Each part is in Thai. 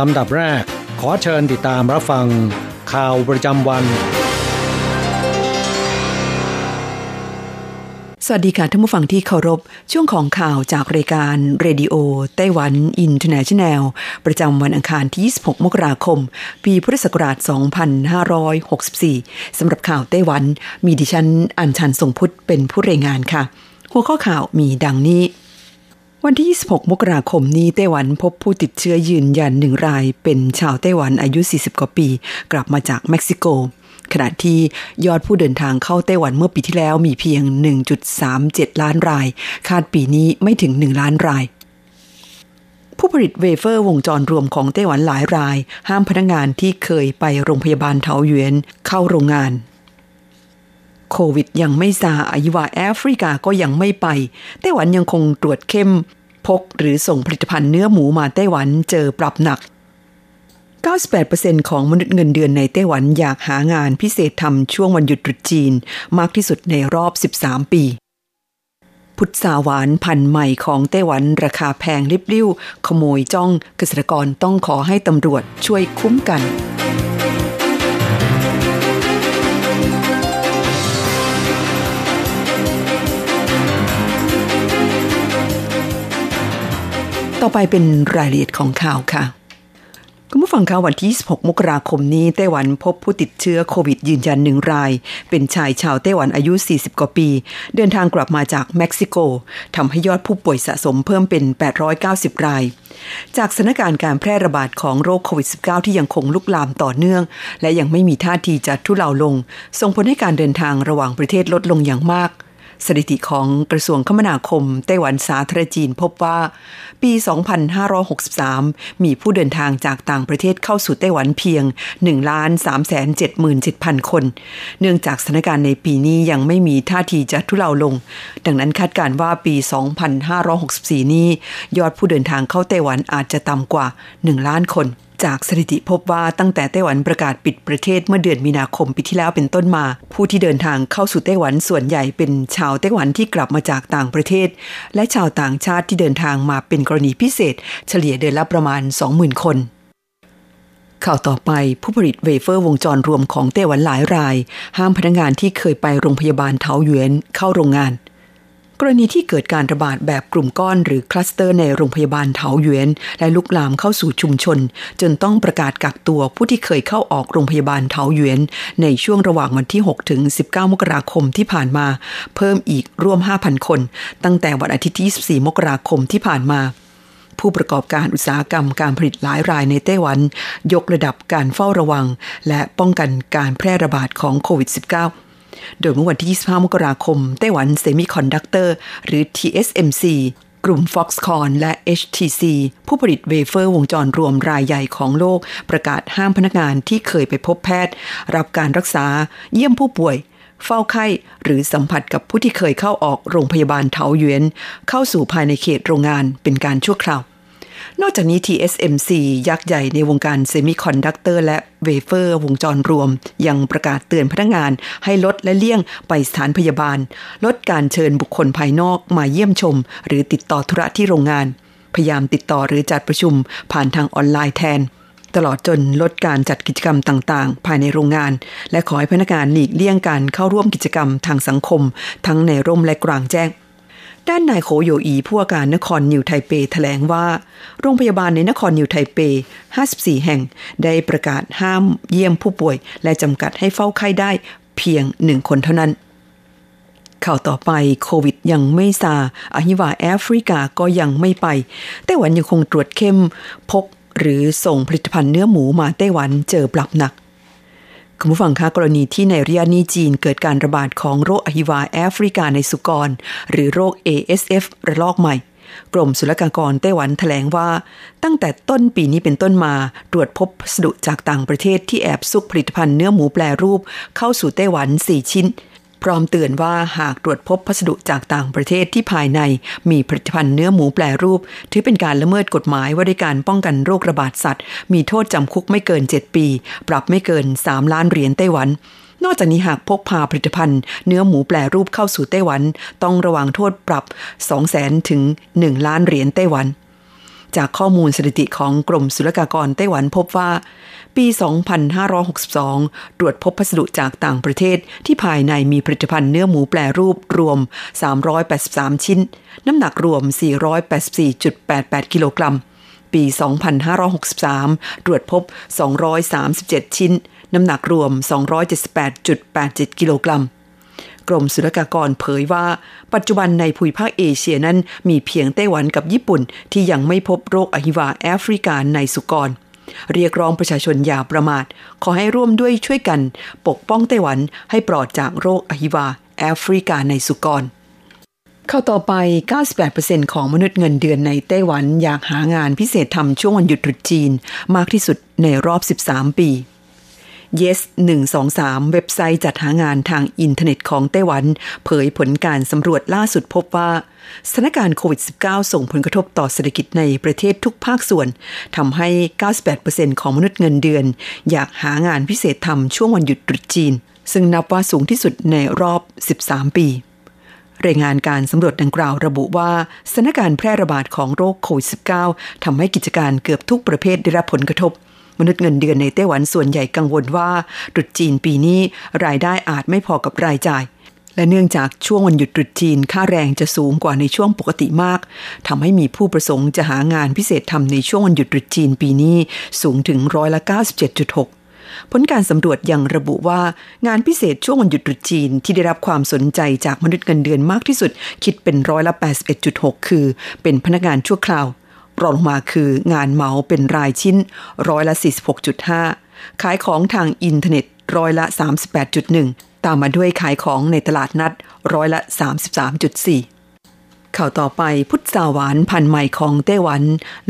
ลำดับแรก ขอเชิญติดตามรับฟัง ข่าวประจำวัน สวัสดีค่ะท่านผู้ฟังที่เคารพ ช่วงของข่าวจากรายการ Radio Taiwan International ประจำวันอังคารที่ 26 มกราคม ปีพุทธศักราช 2564 สำหรับข่าวไต้หวัน มีดิฉันอัญชันทรงพุทธเป็นผู้รายงานค่ะ หัวข้อข่าวมีดังนี้ วันที่ 26 มกราคมนี้ไต้หวันพบผู้ติดเชื้อยืนยันหนึ่งราย เป็นชาวไต้หวันอายุ 40 กว่าปี กลับมาจากเม็กซิโก ขณะที่ยอดผู้เดินทางเข้าไต้หวันเมื่อปีที่แล้วมีเพียง 1.37 ล้านราย คาดปีนี้ไม่ถึง 1 ล้านราย ผู้ผลิตเวเฟอร์วงจรรวมของไต้หวันหลายราย ห้ามพนักงานที่เคยไปโรงพยาบาลเทาหยวนเข้าโรงงาน โควิดยังไม่ซาอายวาแอฟริกาก็ยังไม่ไป ไต้หวันยังคงตรวจเข้ม พกหรือส่งผลิตภัณฑ์เนื้อหมูมาไต้หวันเจอปรับหนัก 98%ของมนุษย์เงินเดือนในไต้หวันอยากหางานพิเศษทำช่วงวันหยุดตรุษจีน มากที่สุดในรอบ 13 ปีพุทราหวานพันธุ์ใหม่ของไต้หวันราคาแพงริบลิ่วขโมยจ้องเกษตรกรต้องขอให้ตำรวจช่วยคุ้มกัน ต่อไปเป็นรายละเอียดของข่าวค่ะคุณผู้ฟังคะวันที่ 26 มกราคมนี้ ไต้หวันพบผู้ติดเชื้อโควิดยืนยันหนึ่งราย เป็นชายชาวไต้หวันอายุ 40 กว่าปี เดินทางกลับมาจากเม็กซิโกทำให้ยอดผู้ป่วยสะสมเพิ่มเป็น 890 ราย จากสถานการณ์การแพร่ระบาดของโรคโควิด -19 ที่ยังคงลุกลามต่อเนื่อง และยังไม่มีท่าทีจะทุเลาลง ส่งผลให้การเดินทางระหว่างประเทศลดลงอย่างมาก สถิติของกระทรวงคมนาคม ไต้หวันสาธารณจีนพบว่า ปี 2563 มีผู้เดินทางจากต่างประเทศเข้าสู่ไต้หวันเพียง 1 3 7 7 0 0 0 คน เนื่องจากสถานการณ์ในปีนี้ยังไม่มีท่าทีจะทุเลาลง ดังนั้นคาดการว่าปี 2564 นี้ ยอดผู้เดินทางเข้าไต้หวันอาจจะต่ำกว่า 1 ล้านคน จากสถิติพบว่าตั้งแต่ไต้หวันประกาศปิดประเทศเมื่อเดือนมีนาคมปีที่แล้วเป็นต้นมา ผู้ที่เดินทางเข้าสู่ไต้หวันส่วนใหญ่เป็นชาวไต้หวันที่กลับมาจากต่างประเทศ และชาวต่างชาติที่เดินทางมาเป็นกรณีพิเศษ เฉลี่ยเดือนละประมาณ 20,000 คน ข่าวต่อไปผู้ผลิตเวเฟอร์วงจรรวมของไต้หวันหลายราย ห้ามพนักงานที่เคยไปโรงพยาบาลเทาหยวนเข้าโรงงาน กรณีที่เกิดการระบาดแบบกลุ่มก้อนหรือคลัสเตอร์ในโรงพยาบาลเถาหยวน และลุกลามเข้าสู่ชุมชน จนต้องประกาศกักตัวผู้ที่เคยเข้าออกโรงพยาบาลเถาหยวน ในช่วงระหว่างวันที่ 6 ถึง 19 มกราคมที่ผ่านมา เพิ่มอีกร่วม 5,000 คน ตั้งแต่วันอาทิตย์ที่ 24 มกราคมที่ผ่านมาผู้ประกอบการอุตสาหกรรมการผลิตหลายรายในไต้หวัน ยกระดับการเฝ้าระวัง และป้องกันการแพร่ระบาดของโควิด -19 โดยเมื่อวันที่ 25 มกราคม ไต้หวันเซมิคอนดักเตอร์หรือ TSMC กลุ่ม Foxconn และ HTC ผู้ผลิตเวเฟอร์วงจรรวมรายใหญ่ของโลก ประกาศห้ามพนักงานที่เคยไปพบแพทย์ รับการรักษา เยี่ยมผู้ป่วย เฝ้าไข้ หรือสัมผัสกับผู้ที่เคยเข้าออกโรงพยาบาลเถาหยวนเข้าสู่ภายในเขตโรงงานเป็นการชั่วคราว นอกจากนี้ TSMC ยักษ์ใหญ่ในวงการเซมิคอนดักเตอร์และเวเฟอร์วงจรรวม ยังประกาศเตือนพนักงาน ให้ลดและเลี่ยงไปสถานพยาบาล ลดการเชิญบุคคลภายนอกมาเยี่ยมชม หรือติดต่อธุระที่โรงงาน พยายามติดต่อหรือจัดประชุมผ่านทางออนไลน์แทน ตลอดจนลดการจัดกิจกรรมต่างๆ ภายในโรงงาน และขอให้พนักงานหลีกเลี่ยงการเข้าร่วมกิจกรรมทางสังคม ทั้งในร่มและกลางแจ้ง ด้านนายโขโยอีผู้ว่าการนครนิวไทเปแถลงว่า โรงพยาบาลในนครนิวไทเป 54 แห่ง ได้ประกาศห้ามเยี่ยมผู้ป่วย และจำกัดให้เฝ้าไข้ได้เพียงหนึ่งคนเท่านั้น ข่าวต่อไปโควิดยังไม่ซาอาหิวาแอฟริกาก็ยังไม่ไป ไต้หวันยังคงตรวจเข้ม พกหรือส่งผลิตภัณฑ์เนื้อหมูมาไต้หวันเจอปรับหนัก คุณผู้ฟังคะกรณีที่ในริยานีจีนเกิดการระบาดของโรคอหิวาแอฟริกาในสุกร หรือโรค ASF ระลอกใหม่ กรมศุลกากรไต้หวันแถลงว่า ตั้งแต่ต้นปีนี้เป็นต้นมา ตรวจพบพัสดุจากต่างประเทศที่แอบซุกผลิตภัณฑ์เนื้อหมูแปรรูปเข้าสู่ไต้หวัน 4 ชิ้น พร้อมเตือนว่าหากตรวจพบพัสดุจากต่างประเทศที่ภายใน มีผลิตภัณฑ์เนื้อหมูแปรรูป ถือเป็นการละเมิดกฎหมายว่าด้วยการป้องกันโรคระบาดสัตว์ มีโทษจำคุกไม่เกิน 7 ปี ปรับไม่เกิน 3 ล้านเหรียญไต้หวันนอกจากนี้หากพกพาผลิตภัณฑ์เนื้อหมูแปรรูปเข้าสู่ไต้หวัน ต้องระวังโทษปรับ 2 0 0 0 0 0 ถึง 1 ล้านเหรียญไต้หวัน จากข้อมูลสถิติของกรมศุลกากรไต้หวันพบว่า ปี 2562 ตรวจพบพัสดุจากต่างประเทศที่ภายในมีผลิตภัณฑ์เนื้อหมูแปรรูปรวม 383 ชิ้น น้ำหนักรวม 484.88 กิโลกรัม ปี 2563 ตรวจพบ 237 ชิ้น น้ำหนักรวม 278.87 กิโลกรัม กรมศุลกากรเผยว่า ปัจจุบันในภูมิภาคเอเชียนั้นมีเพียงไต้หวันกับญี่ปุ่น ที่ยังไม่พบโรคอหิวาแอฟริกาในสุกร เรียกร้องประชาชนอย่าประมาท ขอให้ร่วมด้วยช่วยกัน ปกป้องไต้หวันให้ปลอดจากโรคอหิวาแอฟริกาในสุกร ข่าวต่อไป 98%ของมนุษย์เงินเดือนในไต้หวันอยากหางานพิเศษทำช่วงวันหยุดตรุษจีน มากที่สุดในรอบ 13 ปี Yes 123 เว็บไซต์จัดหางานทางอินเทอร์เน็ตของไต้หวัน เผยผลการสำรวจล่าสุดพบว่าสถานการณ์โควิด -19 ส่งผลกระทบต่อเศรษฐกิจในประเทศทุกภาคส่วนทำให้ 98%ของมนุษย์เงินเดือน อยากหางานพิเศษทำช่วงวันหยุดตรุษจีน ซึ่งนับว่าสูงที่สุดในรอบ 13 ปีรายงานการสำรวจดังกล่าวระบุว่าสถานการณ์แพร่ระบาดของโรคโควิด -19 ทำให้กิจการเกือบทุกประเภทได้รับผลกระทบ มนุษย์เงินเดือนในไต้หวันส่วนใหญ่กังวลว่าตรุษจีนปีนี้รายได้อาจไม่พอกับรายจ่าย และเนื่องจากช่วงวันหยุดตรุษจีนค่าแรงจะสูงกว่าในช่วงปกติมากทำให้มีผู้ประสงค์จะหางานพิเศษทำในช่วงวันหยุดตรุษจีนปีนี้สูงถึงร้อยละ97.6ผลการสำรวจยังระบุว่างานพิเศษช่วงวันหยุดตรุษจีนที่ได้รับความสนใจจากมนุษย์เงินเดือนมากที่สุด คิดเป็นร้อยละ 81.6 คือ เป็นพนักงานชั่วคราว รองลงมาคืองานเหมาเป็นรายชิ้นร้อยละ 46.5 ขายของทางอินเทอร์เน็ตร้อยละ 38.1 ตามมาด้วยขายของในตลาดนัดร้อยละ 33.4 ข่าวต่อไปพุทราหวานพันธุ์ใหม่ของไต้หวัน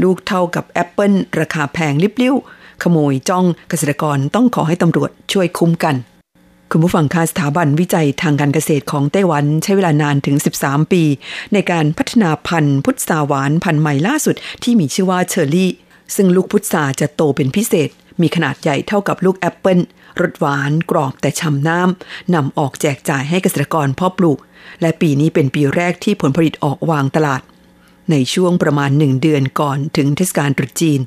ลูกเท่ากับแอปเปิลราคาแพงลิบลิ้ว ขโมยจ้องเกษตรกรต้องขอให้ตำรวจช่วยคุ้มกัน คุณผู้ฟังคะสถาบันวิจัยทางการเกษตรของไต้หวันใช้เวลานานถึง 13 ปี ในการพัฒนาพันธุ์พุทราหวานพันธุ์ใหม่ล่าสุดที่มีชื่อว่าเชอร์รี่ ซึ่งลูกพุทราจะโตเป็นพิเศษ มีขนาดใหญ่เท่ากับลูกแอปเปิลรสหวานกรอบแต่ฉ่ำน้ำนำออกแจกจ่ายให้เกษตรกรเพาะปลูก และปีนี้เป็นปีแรกที่ผลผลิตออกวางตลาดในช่วงประมาณหนึ่งเดือนก่อนถึงเทศกาลตรุษจีน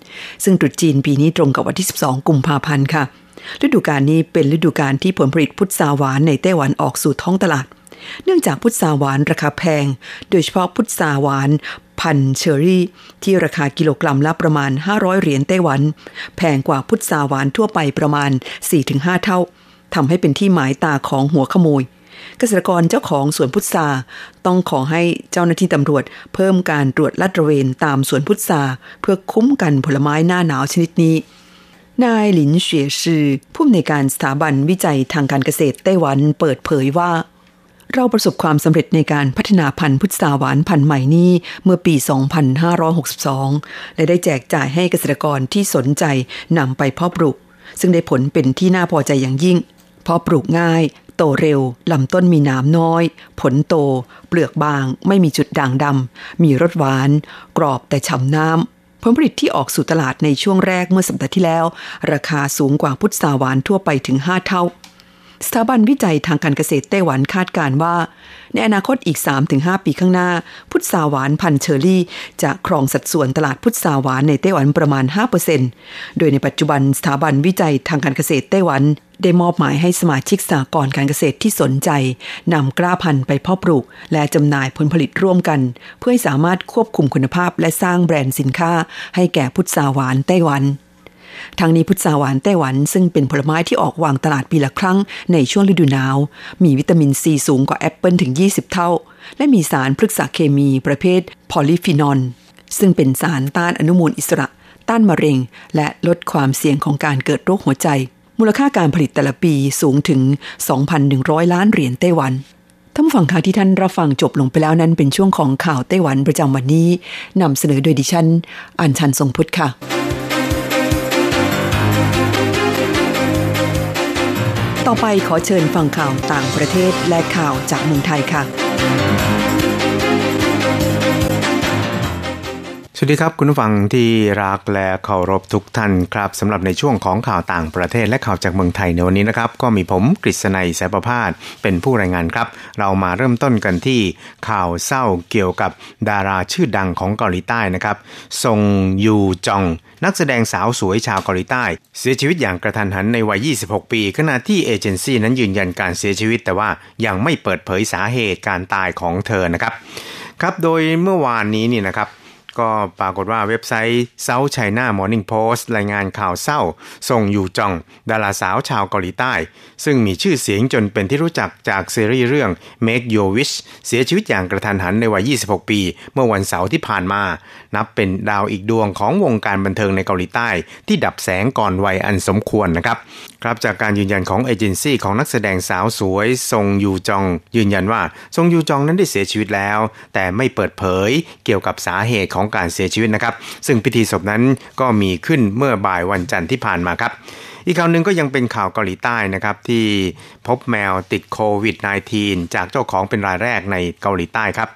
ซึ่งตรุษจีนปีนี้ตรงกับวันที่ 12 กุมภาพันธ์ค่ะ ฤดูกาลนี้เป็นฤดูกาลที่ผลผลิตพุทราหวานในไต้หวันออกสู่ท้องตลาด เนื่องจากพุทราหวานราคาแพง โดยเฉพาะพุทราหวานพันเชอรี่ ที่ราคากิโลกรัมละประมาณ 500 เหรียญไต้หวัน แพงกว่าพุทราหวานทั่วไปประมาณ 4-5 เท่าทำให้เป็นที่หมายตาของหัวขโมยเกษตรกรเจ้าของสวนพุทราต้องขอให้เจ้าหน้าที่ตำรวจ เพิ่มการตรวจลาดตระเวนตามสวนพุทราเพื่อคุ้มกันผลไม้หน้าหนาวชนิดนี้ นายหลินเฉียซือผู้อำนวยการสถาบันวิจัยทางการเกษตรไต้หวันเปิดเผยว่า เราประสบความสำเร็จในการพัฒนาพันธุ์พุทราหวานพันธุ์ใหม่นี้เมื่อปี 2562 และได้แจกจ่ายให้เกษตรกรที่สนใจนำไปเพาะปลูก ซึ่งได้ผลเป็นที่น่าพอใจอย่างยิ่ง เพราะปลูกง่าย โตเร็วลำต้นมีน้ำน้อย ผลโต เปลือกบาง ไม่มีจุดด่างดำมีรสหวาน กรอบแต่ฉ่ำน้ำ ผลผลิตที่ออกสู่ตลาดในช่วงแรกเมื่อสัปดาห์ที่แล้ว ราคาสูงกว่าพุทราหวานทั่วไปถึง 5 เท่า สถาบันวิจัยทางการเกษตรไต้หวันคาดการว่า ในอนาคตอีก 3-5 ปีข้างหน้า พุทราหวานพันเชอรี่ จะครองสัดส่วนตลาดพุทราหวานในไต้หวันประมาณ 5%โดยในปัจจุบันสถาบันวิจัยทางการเกษตรไต้หวัน ได้มอบหมายให้สมาชิกสหกรการเกษตรที่สนใจนำกล้าพันธุ์ไปเพาะปลูก และจำหน่ายผลผลิตร่วมกัน เพื่อให้สามารถควบคุมคุณภาพและสร้างแบรนด์สินค้า ให้แก่พุทราหวานไต้หวันทั้งนี้พุทราหวานไต้หวันซึ่งเป็นผลไม้ที่ออกวางตลาดปีละครั้งในช่วงฤดูหนาว มีวิตามินซีสูงกว่าแอปเปิลถึง 20 เท่า และมีสารพฤกษเคมีประเภทพอลิฟีนอลซึ่งเป็นสารต้านอนุมูลอิสระ ต้านมะเร็ง และลดความเสี่ยงของการเกิดโรคหัวใจ มูลค่าการผลิตแต่ละปีสูงถึง 2,100 ล้านเหรียญไต้หวันท่านฟังข่าวที่ท่านรับฟังจบลงไปแล้วนั้นเป็นช่วงของข่าวไต้หวันประจำวันนี้นำเสนอโดยดิฉัน อัญชันทรงพุทธค่ะ ต่อไปขอเชิญฟังข่าวต่างประเทศและข่าวจากเมืองไทยค่ะ สวัสดีครับคุณผู้ฟังที่รักและเคารพทุกท่านครับสำหรับในช่วงของข่าวต่างประเทศและข่าวจากเมืองไทยในวันนี้นะครับ ก็มีผมกฤษณัยสายประพาสเป็นผู้รายงานครับ เรามาเริ่มต้นกันที่ข่าวเศร้าเกี่ยวกับดาราชื่อดังของเกาหลีใต้นะครับซงยูจอง นักแสดงสาวสวยชาวเกาหลีใต้ เสียชีวิตอย่างกระทันหันในวัย 26 ปี ขณะที่เอเจนซี่นั้นยืนยันการเสียชีวิต แต่ว่ายังไม่เปิดเผยสาเหตุการตายของเธอนะครับครับโดยเมื่อวานนี้นี่นะครับ ก็ปรากฏว่าเว็บไซต์ South China Morning Post รายงานข่าวเศร้า ส่งอยู่จอง ดาราสาวชาวเกาหลีใต้ ซึ่งมีชื่อเสียงจนเป็นที่รู้จักจากซีรีส์เรื่อง Make Your Wish เสียชีวิตอย่างกระทันหันในวัย 26 ปี เมื่อวันเสาร์ที่ผ่านมา นับเป็นดาวอีกดวงของวงการบันเทิงในเกาหลีใต้ ที่ดับแสงก่อนวัยอันสมควรนะครับ ครับจากการยืนยันของเอเจนซี่ของนักแสดงสาวสวยซงยูจอง ยืนยันว่าซงยูจองนั้นได้เสียชีวิตแล้ว แต่ไม่เปิดเผยเกี่ยวกับสาเหตุของการเสียชีวิตนะครับ ซึ่งพิธีศพนั้นก็มีขึ้นเมื่อบ่ายวันจันทร์ที่ผ่านมาครับ อีกข่าวหนึ่งก็ยังเป็นข่าวเกาหลีใต้นะครับที่พบแมวติดโควิด -19 จากเจ้าของเป็นรายแรกในเกาหลีใต้ครับ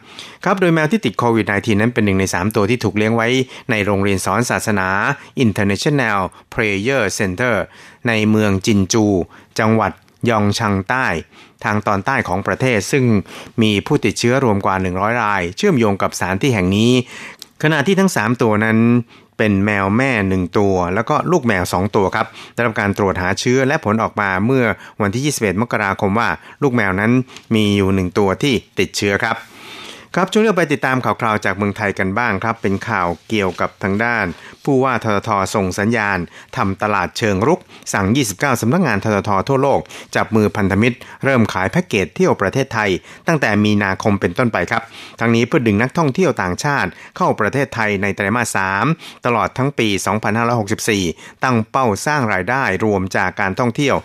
ครับโดยแมวที่ติดโควิด -19 นั้นเป็นหนึ่งใน 3 ตัวที่ถูกเลี้ยงไว้ในโรงเรียนสอนศาสนา International Prayer Center ในเมืองจินจู จังหวัดยองชังใต้ทางตอนใต้ของประเทศ ซึ่งมีผู้ติดเชื้อรวมกว่า 100 ราย เชื่อมโยงกับสารที่แห่งนี้ ขณะที่ทั้ง 3 ตัวนั้น เป็นแมวแม่หนึ่งตัว แล้วก็ลูกแมว 2 ตัวครับได้รับการตรวจหาเชื้อและผลออกมาเมื่อวันที่ 21 มกราคมว่า ลูกแมวนั้นมีอยู่ 1 ตัวที่ติดเชื้อครับ ครับช่วงนี้ไปติดตามข่าวคราวจากเมืองไทยกันบ้างครับ เป็นข่าวเกี่ยวกับทางด้าน ผู้ว่าทททส่งสัญญาณทำตลาดเชิงรุก สั่ง 29สำนักงงานททททั่วโลก จับมือพันธมิตร เริ่มขายแพ็กเกจเที่ยวประเทศไทย ตั้งแต่มีนาคมเป็นต้นไปครับ ทั้งนี้เพื่อดึงนักท่องเที่ยวต่างชาติ เข้าประเทศไทยในไตรมาส 3 ตลอดทั้งปี 2564 ตั้งเป้าสร้างรายได้รวมจากการท่องเที่ยว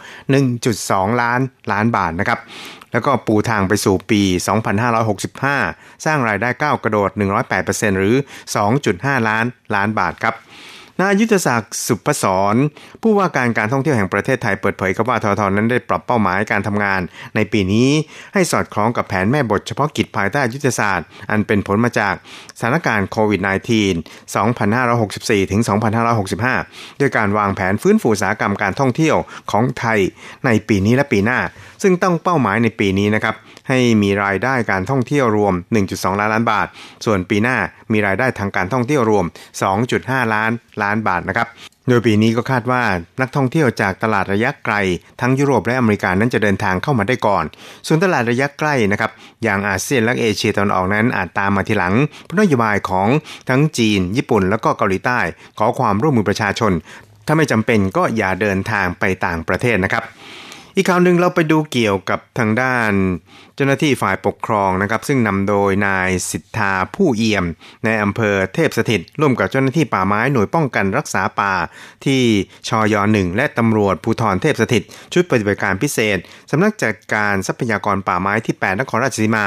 1.2 ล้านล้านบาทนะครับ แล้วก็ปูทางไปสู่ปี 2565 สร้างรายได้ก้าวกระโดด 108%หรือ 2.5 ล้านล้านบาทครับ นายยุทธศักดิ์สุพศรผู้ว่าการการท่องเที่ยวแห่งประเทศไทยเปิดเผยกับว่าททนั้นได้ปรับเป้าหมายการทำงาน ในปีนี้ให้สอดคล้องกับแผนแม่บทเฉพาะกิจภายใต้ยุทธศาสตร์ อันเป็นผลมาจากสถานการณ์โควิด -19 2564 ถึง 2565 ด้วยการวางแผนฟื้นฟูอุตสาหกรรมการท่องเที่ยวของไทยในปีนี้และปีหน้า ซึ่งต้องเป้าหมายในปีนี้นะครับให้มีรายได้การท่องเที่ยวรวม 1.2 ล้านล้านบาท ส่วนปีหน้ามีรายได้ทางการท่องเที่ยวรวม 2.5 ล้านล้านบาทนะครับโดยปีนี้ก็คาดว่านักท่องเที่ยวจากตลาดระยะไกล ทั้งยุโรปและอเมริกานั้นจะเดินทางเข้ามาได้ก่อน ส่วนตลาดระยะใกล้นะครับอย่างอาเซียนและเอเชียตะวันออกนั้นอาจตามมาทีหลังเพราะนโยบายของทั้งจีน ญี่ปุ่น แล้วก็เกาหลีใต้ ขอความร่วมมือประชาชน ถ้าไม่จำเป็นก็อย่าเดินทางไปต่างประเทศนะครับ อีกข่าวหนึ่งเราไปดูเกี่ยวกับทางด้าน เจ้าหน้าที่ฝ่ายปกครองนะครับ ซึ่งนำโดยนายสิทธาผู้เอี่ยม ในอำเภอเทพสถิต ร่วมกับเจ้าหน้าที่ป่าไม้หน่วยป้องกันรักษาป่า ที่ชอยหนึ่งและตำรวจภูธรเทพสถิต ชุดปฏิบัติการพิเศษสำนักจัดการทรัพยากรป่าไม้ที่ 8 นครราชสีมา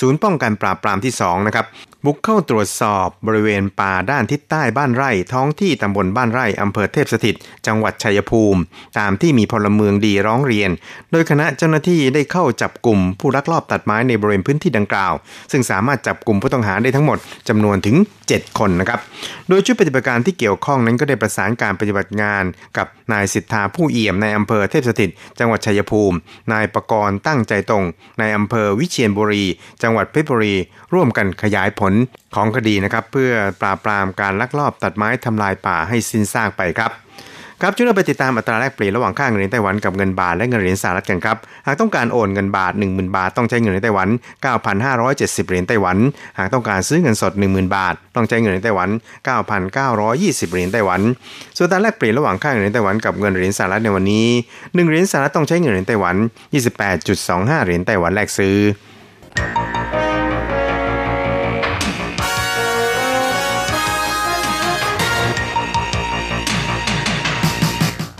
ศูนย์ป้องกันปราบปรามที่2นะครับ บุกเข้าตรวจสอบบริเวณป่าด้านทิศใต้บ้านไร่ ท้องที่ตำบลบ้านไร่อำเภอเทพสถิต จังหวัดชัยภูมิ ตามที่มีพลเมืองดีร้องเรียน โดยคณะเจ้าหน้าที่ได้เข้าจับกลุ่มผู้ลักลอบตัดไม้ในบริเวณพื้นที่ดังกล่าว ซึ่งสามารถจับกลุ่มผู้ต้องหาได้ทั้งหมดจำนวนถึง 7 คนนะครับ โดยชุดปฏิบัติการที่เกี่ยวข้องนั้นก็ได้ประสานการปฏิบัติงานกับนายสิทธาผู้เอี่ยมในอำเภอเทพสถิต จังหวัดชัยภูมิ นายประกรณ์ตั้งใจตรงในอำเภอวิเชียรบุรี จังหวัดเพชรบุรี ร่วมกันขยายผลของคดีนะครับ เพื่อปราบปรามการลักลอบตัดไม้ทำลายป่าให้สิ้นซากไปครับครับช่วยเราไปติดตามอัตราแลกเปลี่ยนระหว่างค่าเงินไต้หวันกับเงินบาทและเงินเหรียญสหรัฐกันครับ หากต้องการโอนเงินบาท 10,000 บาทต้องใช้เงินเหรียญไต้หวัน 9,570 เหรียญไต้หวัน หากต้องการซื้อเงินสด 10,000 บาท ต้องใช้เงินเหรียญไต้หวัน 9,920 เหรียญไต้หวัน ส่วนอัตราแลกเปลี่ยนระหว่างค่าเงินไต้หวันกับเงินเหรียญสหรัฐในวันนี้ 1 เหรียญสหรัฐต้องใช้เงินเหรียญไต้หวัน 28.25 เหรียญไต้หวันแลกซื้อ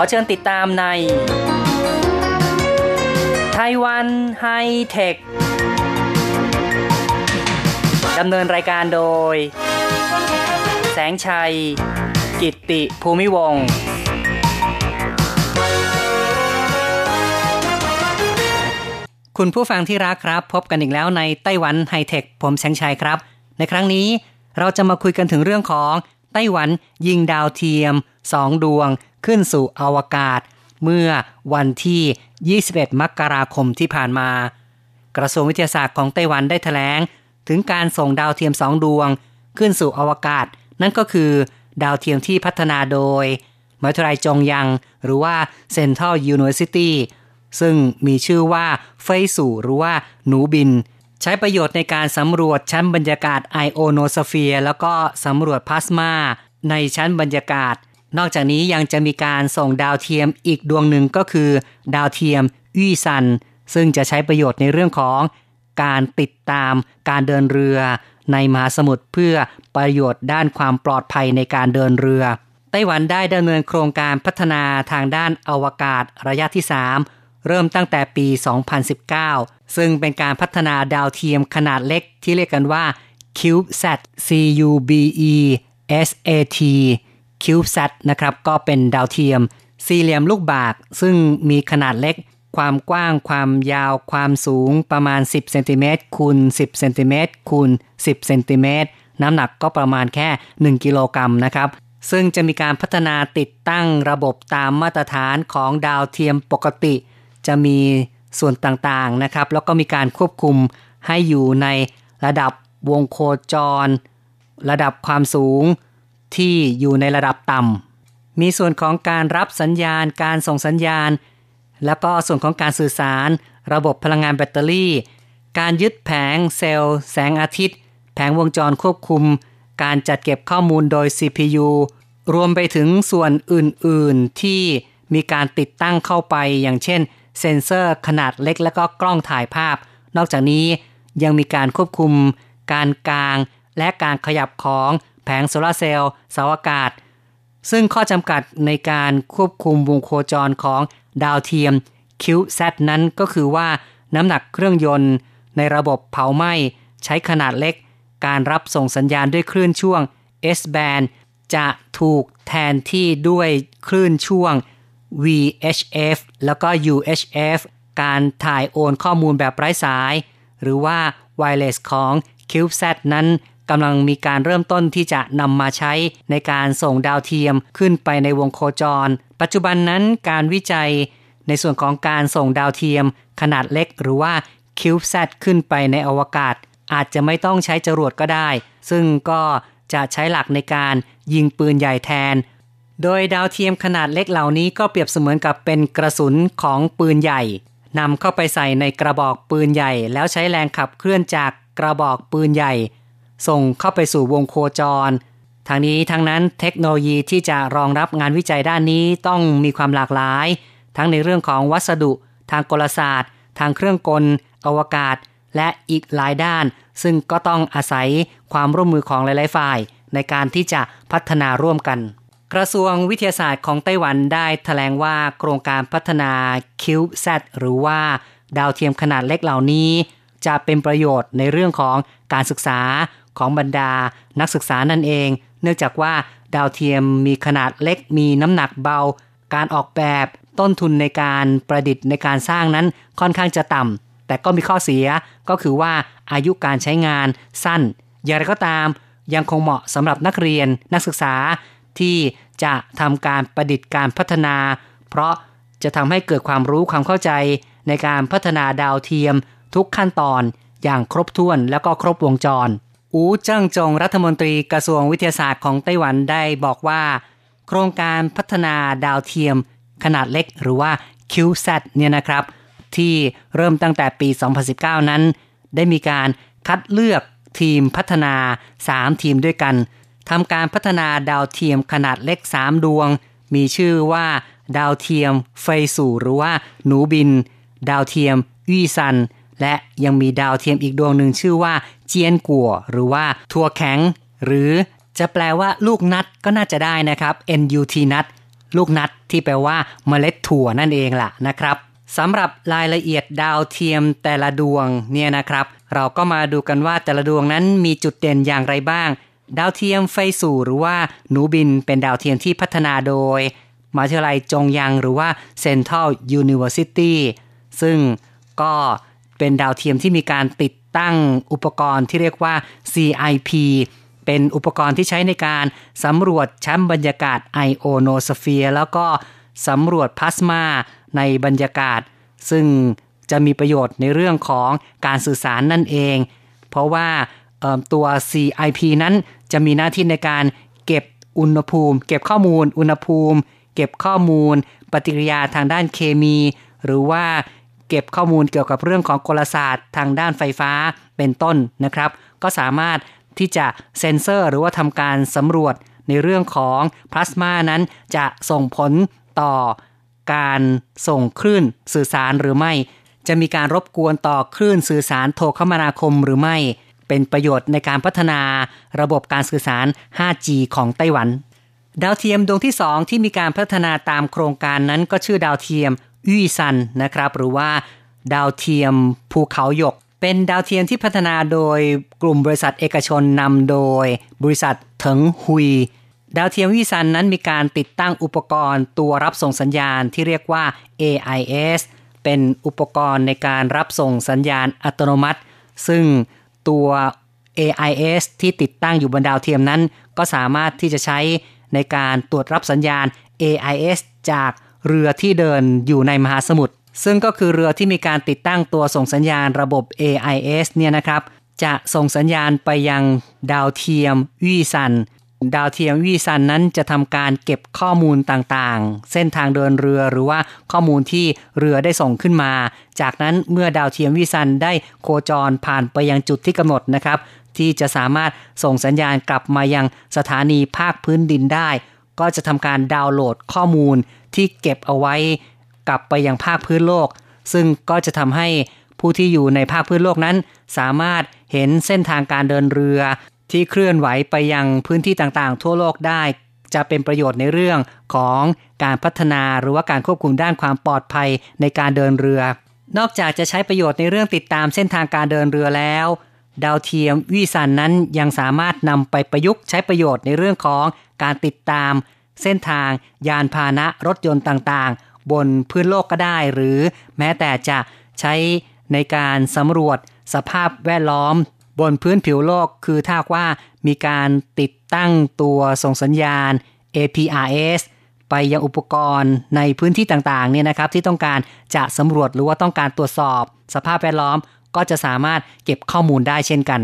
อเชิญติดตามในไต้หวันไฮเทคดำเนินรายการโดย แสงชัย กิตติภูมิวงคุณผู้ฟังที่รักครับ พบกันอีกแล้วในไต้หวันไฮเทคผมแสงชัยครับ ในครั้งนี้เราจะมาคุยกันถึงเรื่องของไต้หวันยิงดาวเทียมสองดวง ขึ้นสู่อวกาศ เมื่อวันที่ 21 มกราคมที่ผ่านมา กระทรวงวิทยาศาสตร์ของไต้หวันได้แถลง ถึงการส่งดาวเทียมสองดวง ขึ้นสู่อวกาศ นั่นก็คือดาวเทียมที่พัฒนาโดยมหาวิทยาลัยจงยัง หรือว่า Central University ซึ่งมีชื่อว่าเฟยสู่หรือว่าหนูบิน ใช้ประโยชน์ในการสำรวจชั้นบรรยากาศไอโอโนสเฟียร์แล้วก็สำรวจพลาสมาในชั้นบรรยากาศ นอกจากนี้ยังจะมีการส่งดาวเทียมอีกดวงหนึ่งก็คือ ดาวเทียมวี่ซัน ซึ่งจะใช้ประโยชน์ในเรื่องของการติดตามการเดินเรือในมหาสมุทรเพื่อประโยชน์ด้านความปลอดภัยในการเดินเรือ ไต้หวันได้ดำเนินโครงการพัฒนาทางด้านอวกาศระยะที่ 3 เริ่มตั้งแต่ปี 2019 ซึ่งเป็นการพัฒนาดาวเทียมขนาดเล็กที่เรียกกันว่า CubeSat C U B E S A T CubeSat นะครับก็เป็นดาวเทียม สี่เหลี่ยมลูกบากซึ่งมีขนาดเล็ก ความกว้างความยาวความสูงประมาณ 10เซนติเมตรคูณ10เซนติเมตรคูณ10เซนติเมตรน้ำหนักก็ประมาณแค่ 1 กิโลกรัมนะครับซึ่งจะมีการพัฒนาติดตั้งระบบตามมาตรฐานของดาวเทียมปกติ จะมีส่วนต่างๆนะครับ แล้วก็มีการควบคุมให้อยู่ในระดับวงโคจร ระดับความสูง ที่อยู่ในระดับต่ำมีส่วนของการรับสัญญาณ การส่งสัญญาณ แล้วก็ส่วนของการสื่อสาร ระบบพลังงานแบตเตอรี่ การยึดแผงเซลล์ แสงอาทิตย์ แผงวงจรควบคุม การจัดเก็บข้อมูลโดย CPU รวมไปถึงส่วนออื่น ๆ ที่มีการติดตั้งเข้าไปอย่างเช่น เซ็นเซอร์ขนาดเล็ก และก็กล้องถ่ายภาพ นอกจากนี้ยังมีการควบคุม การกางและการขยับของ แผงโซลาเซลล์เสาอากาศ ซึ่งข้อจำกัดในการควบคุมวงโคจรของดาวเทียม QZ นั้นก็คือว่าน้ำหนักเครื่องยนต์ ในระบบเผาไหม้ใช้ขนาดเล็ก การรับส่งสัญญาณด้วยคลื่นช่วง S band จะถูกแทนที่ด้วยคลื่นช่วง VHF แล้วก็ UHF การถ่ายโอนข้อมูลแบบไร้สาย หรือว่า Wireless ของ CubeSat นั้น กำลังมีการเริ่มต้นที่จะนำมาใช้ในการส่งดาวเทียมขึ้นไปในวงโคจร ปัจจุบันนั้นการวิจัยในส่วนของการส่งดาวเทียม ขนาดเล็กหรือว่า CubeSat ขึ้นไปในอวกาศ อาจจะไม่ต้องใช้จรวดก็ได้ ซึ่งก็จะใช้หลักในการยิงปืนใหญ่แทน โดยดาวเทียมขนาดเล็กเหล่านี้ก็เปรียบเสมือนกับเป็นกระสุนของปืนใหญ่นำเข้าไปใส่ในกระบอกปืนใหญ่ แล้วใช้แรงขับเคลื่อนจากกระบอกปืนใหญ่ ส่งเข้าไปสู่วงโคจรทางนี้ทั้งนั้นเทคโนโลยีที่จะรองรับงานวิจัยด้านนี้ต้องมีความหลากหลาย ทั้งในเรื่องของวัสดุ ทางกลศาสตร์ ทางเครื่องกล อวกาศ และอีกหลายด้าน ซึ่งก็ต้องอาศัยความร่วมมือของหลายๆฝ่าย ในการที่จะพัฒนาร่วมกัน กระทรวงวิทยาศาสตร์ของไต้หวันได้ถแถลงว่าโครงการพัฒนา CubeSat หรือว่าดาวเทียมขนาดเล็กเหล่านี้ จะเป็นประโยชน์ในเรื่องของการศึกษา ของบรรดานักศึกษานั่นเอง เนื่องจากว่าดาวเทียมมีขนาดเล็กมีน้ำหนักเบา การออกแบบต้นทุนในการประดิษฐ์ในการสร้างนั้นค่อนข้างจะต่ำแต่ก็มีข้อเสียก็คือว่าอายุการใช้งานสั้น อย่างไรก็ตาม ยังคงเหมาะสำหรับนักเรียนนักศึกษาที่จะทำการประดิษฐ์การพัฒนา เพราะจะทำให้เกิดความรู้ความเข้าใจในการพัฒนาดาวเทียมทุกขั้นตอนอย่างครบถ้วนและก็ครบวงจร อูเจิ้งจงรัฐมนตรีกระทรวงวิทยาศาสตร์ของไต้หวันได้บอกว่า โครงการพัฒนาดาวเทียม ขนาดเล็กหรือว่า QSAT เนี่ยนะครับ ที่เริ่มตั้งแต่ปี 2019 นั้น ได้มีการคัดเลือกทีมพัฒนา 3 ทีมด้วยกันทำการพัฒนาดาวเทียมขนาดเล็ก 3 ดวง มีชื่อว่า ดาวเทียมเฟยสู่หรือว่า หนูบิน ดาวเทียมวี่ซัน และยังมีดาวเทียมอีกดวงหนึ่งชื่อว่าเจียนกัว หรือว่าทัวแข็ง หรือจะแปลว่าลูกนัดก็น่าจะได้นะครับ NUT นัดลูกนัดที่แปลว่าเมล็ดถั่วนั่นเองล่ะนะครับสำหรับรายละเอียดดาวเทียมแต่ละดวงเนี่ยนะครับ เราก็มาดูกันว่าแต่ละดวงนั้นมีจุดเด่นอย่างไรบ้าง ดาวเทียมไฟสู่หรือว่าหนูบินเป็นดาวเทียมที่พัฒนาโดยมหาวิทยาลัยจงยังหรือว่า Central University ซึ่งก็ เป็นดาวเทียมที่มีการติดตั้งอุปกรณ์ที่เรียกว่า CIP เป็นอุปกรณ์ที่ใช้ในการสำรวจชั้นบรรยากาศไอโอโนสเฟียร์แล้วก็สำรวจพลาสมาในบรรยากาศ ซึ่งจะมีประโยชน์ในเรื่องของการสื่อสารนั่นเอง เพราะว่าตัว CIP นั้นจะมีหน้าที่ในการเก็บอุณหภูมิ เก็บข้อมูล อุณหภูมิ เก็บข้อมูล ปฏิกิริยาทางด้านเคมี หรือว่า เก็บข้อมูลเกี่ยวกับเรื่องของกลศาสตร์ ทางด้านไฟฟ้าเป็นต้นนะครับ ก็สามารถที่จะเซ็นเซอร์ หรือว่าทำการสำรวจในเรื่องของพลาสมานั้นจะส่งผลต่อการส่งคลื่นสื่อสารหรือไม่ จะมีการรบกวนต่อคลื่นสื่อสารโทรคมนาคมหรือไม่ เป็นประโยชน์ในการพัฒนาระบบการสื่อสาร 5G ของไต้หวัน ดาวเทียมดวงที่ 2 ที่มีการพัฒนาตามโครงการนั้นก็ชื่อดาวเทียม ยี่ซันนะครับ หรือว่าดาวเทียมภูเขาหยก เป็นดาวเทียมที่พัฒนาโดยกลุ่มบริษัทเอกชนนำโดย บริษัทเถิงฮุย ดาวเทียมวิสันนั้นมีการติดตั้งอุปกรณ์ตัวรับส่งสัญญาณที่เรียกว่า AIS เป็นอุปกรณ์ในการรับส่งสัญญาณอัตโนมัติ ซึ่งตัว AIS ที่ติดตั้งอยู่บนดาวเทียมนั้น ก็สามารถที่จะใช้ในการตรวจรับสัญญาณ AIS จาก เรือที่เดินอยู่ในมหาสมุทรซึ่งก็คือเรือที่มีการติดตั้งตัวส่งสัญญาณระบบ AIS เนี่ยนะครับจะส่งสัญญาณไปยังดาวเทียมวิสัน ดาวเทียมวีซันนั้นจะทำการเก็บข้อมูลต่างๆ เส้นทางเดินเรือหรือว่าข้อมูลที่เรือได้ส่งขึ้นมา จากนั้นเมื่อดาวเทียมวีซันได้โคจรผ่านไปยังจุดที่กำหนดนะครับ ที่จะสามารถส่งสัญญาณกลับมายังสถานีภาคพื้นดินได้ ก็จะทำการดาวน์โหลดข้อมูล ที่เก็บเอาไว้กลับไปยังภาคพื้นโลก ซึ่งก็จะทำให้ผู้ที่อยู่ในภาคพื้นโลกนั้น สามารถเห็นเส้นทางการเดินเรือที่เคลื่อนไหวไปยังพื้นที่ต่างๆ ทั่วโลกได้ จะเป็นประโยชน์ในเรื่องของการพัฒนาหรือว่าการควบคุมด้านความปลอดภัยในการเดินเรือ นอกจากจะใช้ประโยชน์ในเรื่องติดตามเส้นทางการเดินเรือแล้ว ดาวเทียมวิสันนั้นยังสามารถนำไปประยุกต์ใช้ประโยชน์ในเรื่องของการติดตาม เส้นทางยานพาหนะรถยนต์ต่างๆ บนพื้นโลกก็ได้ หรือแม้แต่จะใช้ในการสำรวจสภาพแวดล้อม บนพื้นผิวโลกคือถ้าว่ามีการติดตั้งตัวส่งสัญญาณ APRS ไปยังอุปกรณ์ในพื้นที่ต่างๆเนี่ยนะครับ ที่ต้องการจะสำรวจหรือว่าต้องการตรวจสอบ สภาพแวดล้อมก็จะสามารถเก็บข้อมูลได้เช่นกัน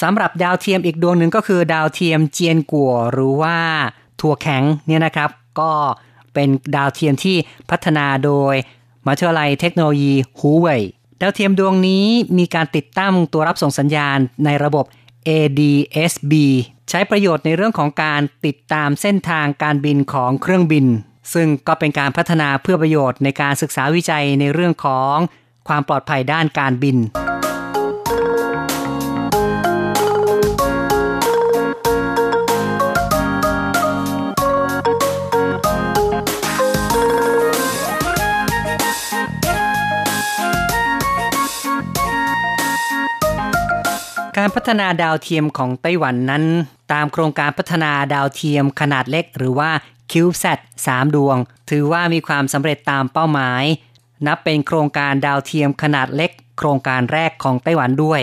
สำหรับดาวเทียมอีกดวงหนึ่งก็คือดาวเทียมเจียนกัวหรือว่า ถั่วแข็งเนี่ยนะครับ ก็เป็นดาวเทียมที่พัฒนาโดยมหาวิทยาลัยเทคโนโลยีฮูเว่ยดาวเทียมดวงนี้มีการติดตั้งตัวรับส่งสัญญาณในระบบ ADSB ใช้ประโยชน์ในเรื่องของการติดตามเส้นทางการบินของเครื่องบิน ซึ่งก็เป็นการพัฒนาเพื่อประโยชน์ในการศึกษาวิจัยในเรื่องของความปลอดภัยด้านการบิน พัฒนาดาวเทียมของไต้หวันนั้น ตามโครงการพัฒนาดาวเทียมขนาดเล็ก หรือว่า CubeSat 3 ดวง ถือว่ามีความสำเร็จตามเป้าหมาย นับเป็นโครงการดาวเทียมขนาดเล็ก โครงการแรกของไต้หวันด้วย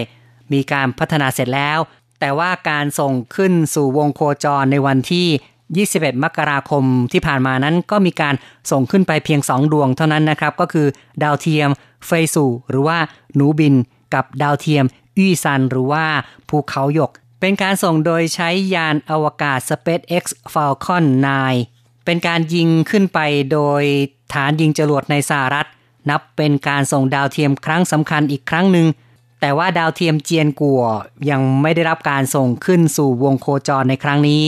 มีการพัฒนาเสร็จแล้ว แต่ว่าการส่งขึ้นสู่วงโคจรในวันที่ 21 มกราคมที่ผ่านมานั้นก็มีการส่งขึ้นไปเพียง 2 ดวงเท่านั้นนะครับ ก็คือดาวเทียมเฟยซูหรือว่าหนูบินกับดาวเทียม อี้ซันหรือว่าภูเขาหยก เป็นการส่งโดยใช้ยานอวกาศ SpaceX Falcon 9 เป็นการยิงขึ้นไปโดยฐานยิงจรวดในสหรัฐ นับเป็นการส่งดาวเทียมครั้งสำคัญอีกครั้งหนึ่ง แต่ว่าดาวเทียมเจียนกัวยังไม่ได้รับการส่งขึ้นสู่วงโคจรในครั้งนี้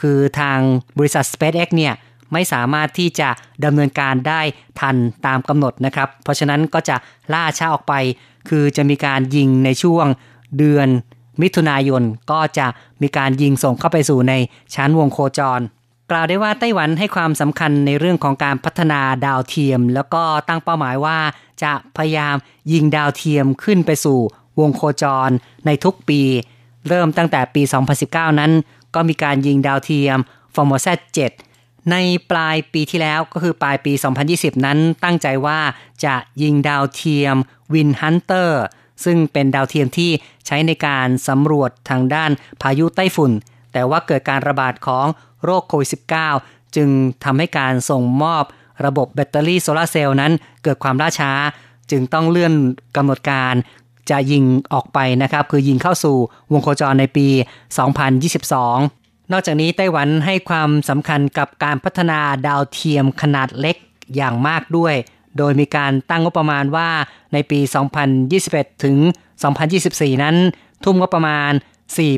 คือทางบริษัท SpaceX เนี่ยไม่สามารถที่จะดำเนินการได้ทันตามกำหนดนะครับ เพราะฉะนั้นก็จะล่าช้าออกไป คือจะมีการยิงในช่วงเดือนมิถุนายนก็จะมีการยิงส่งเข้าไปสู่ในชั้นวงโคจร กล่าวได้ว่าไต้หวันให้ความสำคัญในเรื่องของการพัฒนาดาวเทียม แล้วก็ตั้งเป้าหมายว่าจะพยายามยิงดาวเทียมขึ้นไปสู่วงโคจรในทุกปี เริ่มตั้งแต่ปี 2019 นั้น ก็มีการยิงดาวเทียม f o r m o s a t 7ในปลายปีที่แล้วก็คือปลายปี 2020 นั้นตั้งใจว่าจะยิงดาวเทียม Wind Hunter ซึ่งเป็นดาวเทียมที่ใช้ในการสำรวจทางด้านพายุไต้ฝุ่น แต่ว่าเกิดการระบาดของโรคโควิด -19 จึงทำให้การส่งมอบระบบแบตเตอรี่โซลาเซลล์นั้นเกิดความล่าช้า จึงต้องเลื่อนกำหนดการจะยิงออกไปนะครับ คือยิงเข้าสู่วงโคจรในปี 2022 นอกจากนี้ไต้หวันให้ความสำคัญกับการพัฒนาดาวเทียมขนาดเล็กอย่างมากด้วย โดยมีการตั้งงบประมาณว่าในปี 2021 ถึง 2024 นั้น ทุ่มงบประมาณ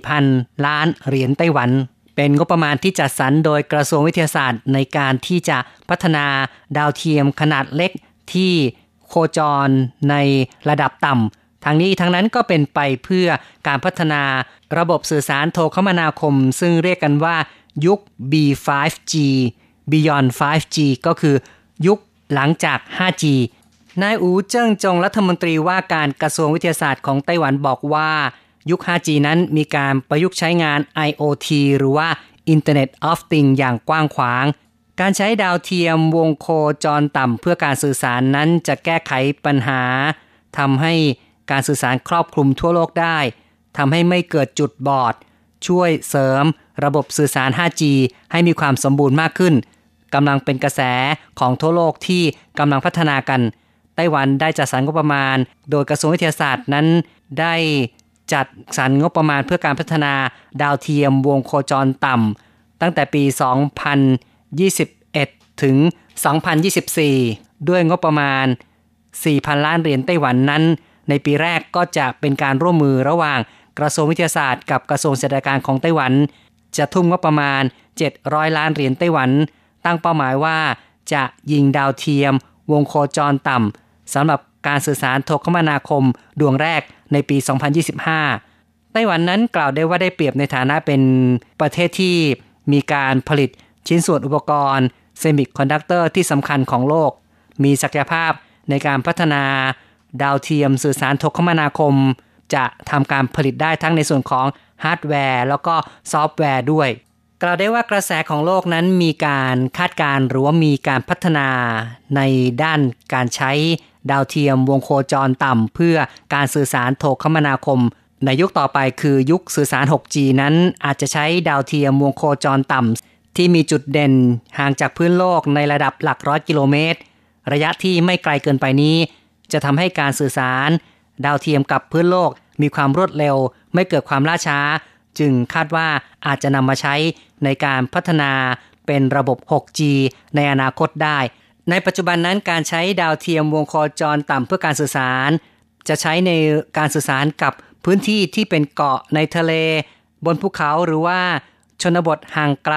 4,000 ล้านเหรียญไต้หวัน เป็นงบประมาณที่จัดสรรโดยกระทรวงวิทยาศาสตร์ในการที่จะพัฒนาดาวเทียมขนาดเล็กที่โคจรในระดับต่ำทางนี้ทั้งนั้นก็เป็นไปเพื่อการพัฒนาระบบสื่อสารโทรคมนาคม ซึ่งเรียกกันว่ายุค B5G Beyond 5G ก็คือยุค หลังจาก 5G นายอูเจิ้งจงรัฐมนตรีว่าการกระทรวงวิทยาศาสตร์ของไต้หวันบอกว่า ยุค 5G นั้นมีการประยุกต์ใช้งาน IoT หรือว่า Internet of Things อย่างกว้างขวาง การใช้ดาวเทียมวงโคจรต่ำเพื่อการสื่อสารนั้นจะแก้ไขปัญหาทำให้การสื่อสารครอบคลุมทั่วโลกได้ทำให้ไม่เกิดจุดบอด ช่วยเสริม ระบบสื่อสาร 5G ให้มีความสมบูรณ์มากขึ้น กำลังเป็นกระแสของทั่วโลกที่กำลังพัฒนากัน ไต้หวันได้จัดสรรงบประมาณ โดยกระทรวงวิทยาศาสตร์นั้นได้จัดสรรงบประมาณเพื่อการพัฒนาดาวเทียมวงโคจรต่ำตั้งแต่ปี 2021 ถึง 2024 ด้วยงบประมาณ 4,000 ล้านเหรียญไต้หวันนั้น ในปีแรกก็จะเป็นการร่วมมือระหว่างกระทรวงวิทยาศาสตร์กับกระทรวงเศรษฐการของไต้หวัน จะทุ่มงบประมาณ 700 ล้านเหรียญไต้หวัน ตั้งเป้าหมายว่า จะยิงดาวเทียม วงโคจรต่ำสำหรับการสื่อสารโทรคมนาคมดวงแรกในปี 2025 ไต้หวันนั้นกล่าวได้ว่าได้เปรียบในฐานะเป็นประเทศที่มีการผลิตชิ้นส่วนอุปกรณ์เซมิคอนดักเตอร์ที่สำคัญของโลก มีศักยภาพในการพัฒนาดาวเทียมสื่อสารโทรคมนาคม จะทำการผลิตได้ทั้งในส่วนของฮาร์ดแวร์ แล้วก็ซอฟต์แวร์ด้วย กล่าวได้ว่ากระแสของโลกนั้นมีการคาดการณ์หรือว่ามีการพัฒนาในด้านการใช้ดาวเทียมวงโคจรต่ำเพื่อการสื่อสารโทรคมนาคม ในยุคต่อไปคือยุคสื่อสาร 6G นั้นอาจจะใช้ดาวเทียมวงโคจรต่ำที่มีจุดเด่นห่างจากพื้นโลกในระดับหลักร้อยกิโลเมตร ระยะที่ไม่ไกลเกินไปนี้ จะทำให้การสื่อสาร ดาวเทียมกับพื้นโลกมีความรวดเร็ว ไม่เกิดความล่าช้า จึงคาดว่าอาจจะนำมาใช้ในการพัฒนาเป็นระบบ 6G ในอนาคตได้ ในปัจจุบันนั้นการใช้ดาวเทียมวงโคจรต่ำเพื่อการสื่อสาร จะใช้ในการสื่อสารกับพื้นที่ที่เป็นเกาะในทะเล บนภูเขาหรือว่าชนบทห่างไกล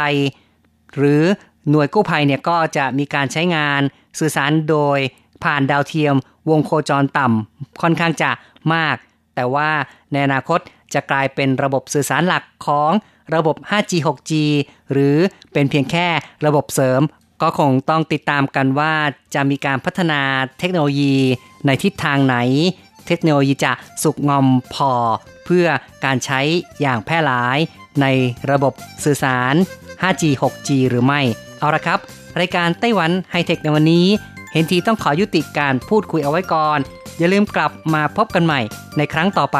หรือหน่วยกู้ภัยเนี่ยก็จะมีการใช้งานสื่อสารโดยผ่านดาวเทียมวงโคจรต่ำค่อนข้างจะมาก แต่ว่าในอนาคต จะกลายเป็นระบบสื่อสารหลักของระบบ 5G 6G หรือเป็นเพียงแค่ระบบเสริม ก็คงต้องติดตามกันว่าจะมีการพัฒนาเทคโนโลยีในทิศทางไหน เทคโนโลยีจะสุกงอมพอ เพื่อการใช้อย่างแพร่หลาย ในระบบสื่อสาร 5G 6G หรือไม่ เอาละครับ รายการไต้หวันไฮเทคในวันนี้ เห็นทีต้องขอยุติการพูดคุยเอาไว้ก่อน อย่าลืมกลับมาพบกันใหม่ในครั้งต่อไป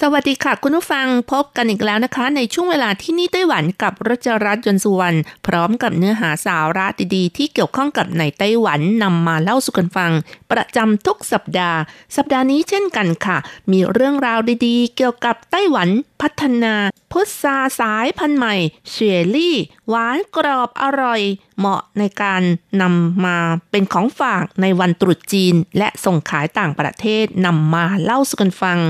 สวัสดีค่ะ คุณผู้ฟังพบกันอีกแล้วนะคะ ในช่วงเวลาที่นี่ไต้หวันกับรัชรัตน์ยนต์สุวรรณพร้อมกับเนื้อหาสาระดีๆ ที่เกี่ยวข้องกับในไต้หวันนำมาเล่าสู่กันฟัง ประจำทุกสัปดาห์ สัปดาห์นี้เช่นกันค่ะ มีเรื่องราวดีๆ เกี่ยวกับไต้หวันพัฒนา พุทราสายพันธุ์ใหม่เชอรี่ หวานกรอบอร่อย เหมาะในการนำมาเป็นของฝากในวันตรุษจีน และส่งขายต่างประเทศนำมาเล่าสู่กันฟัง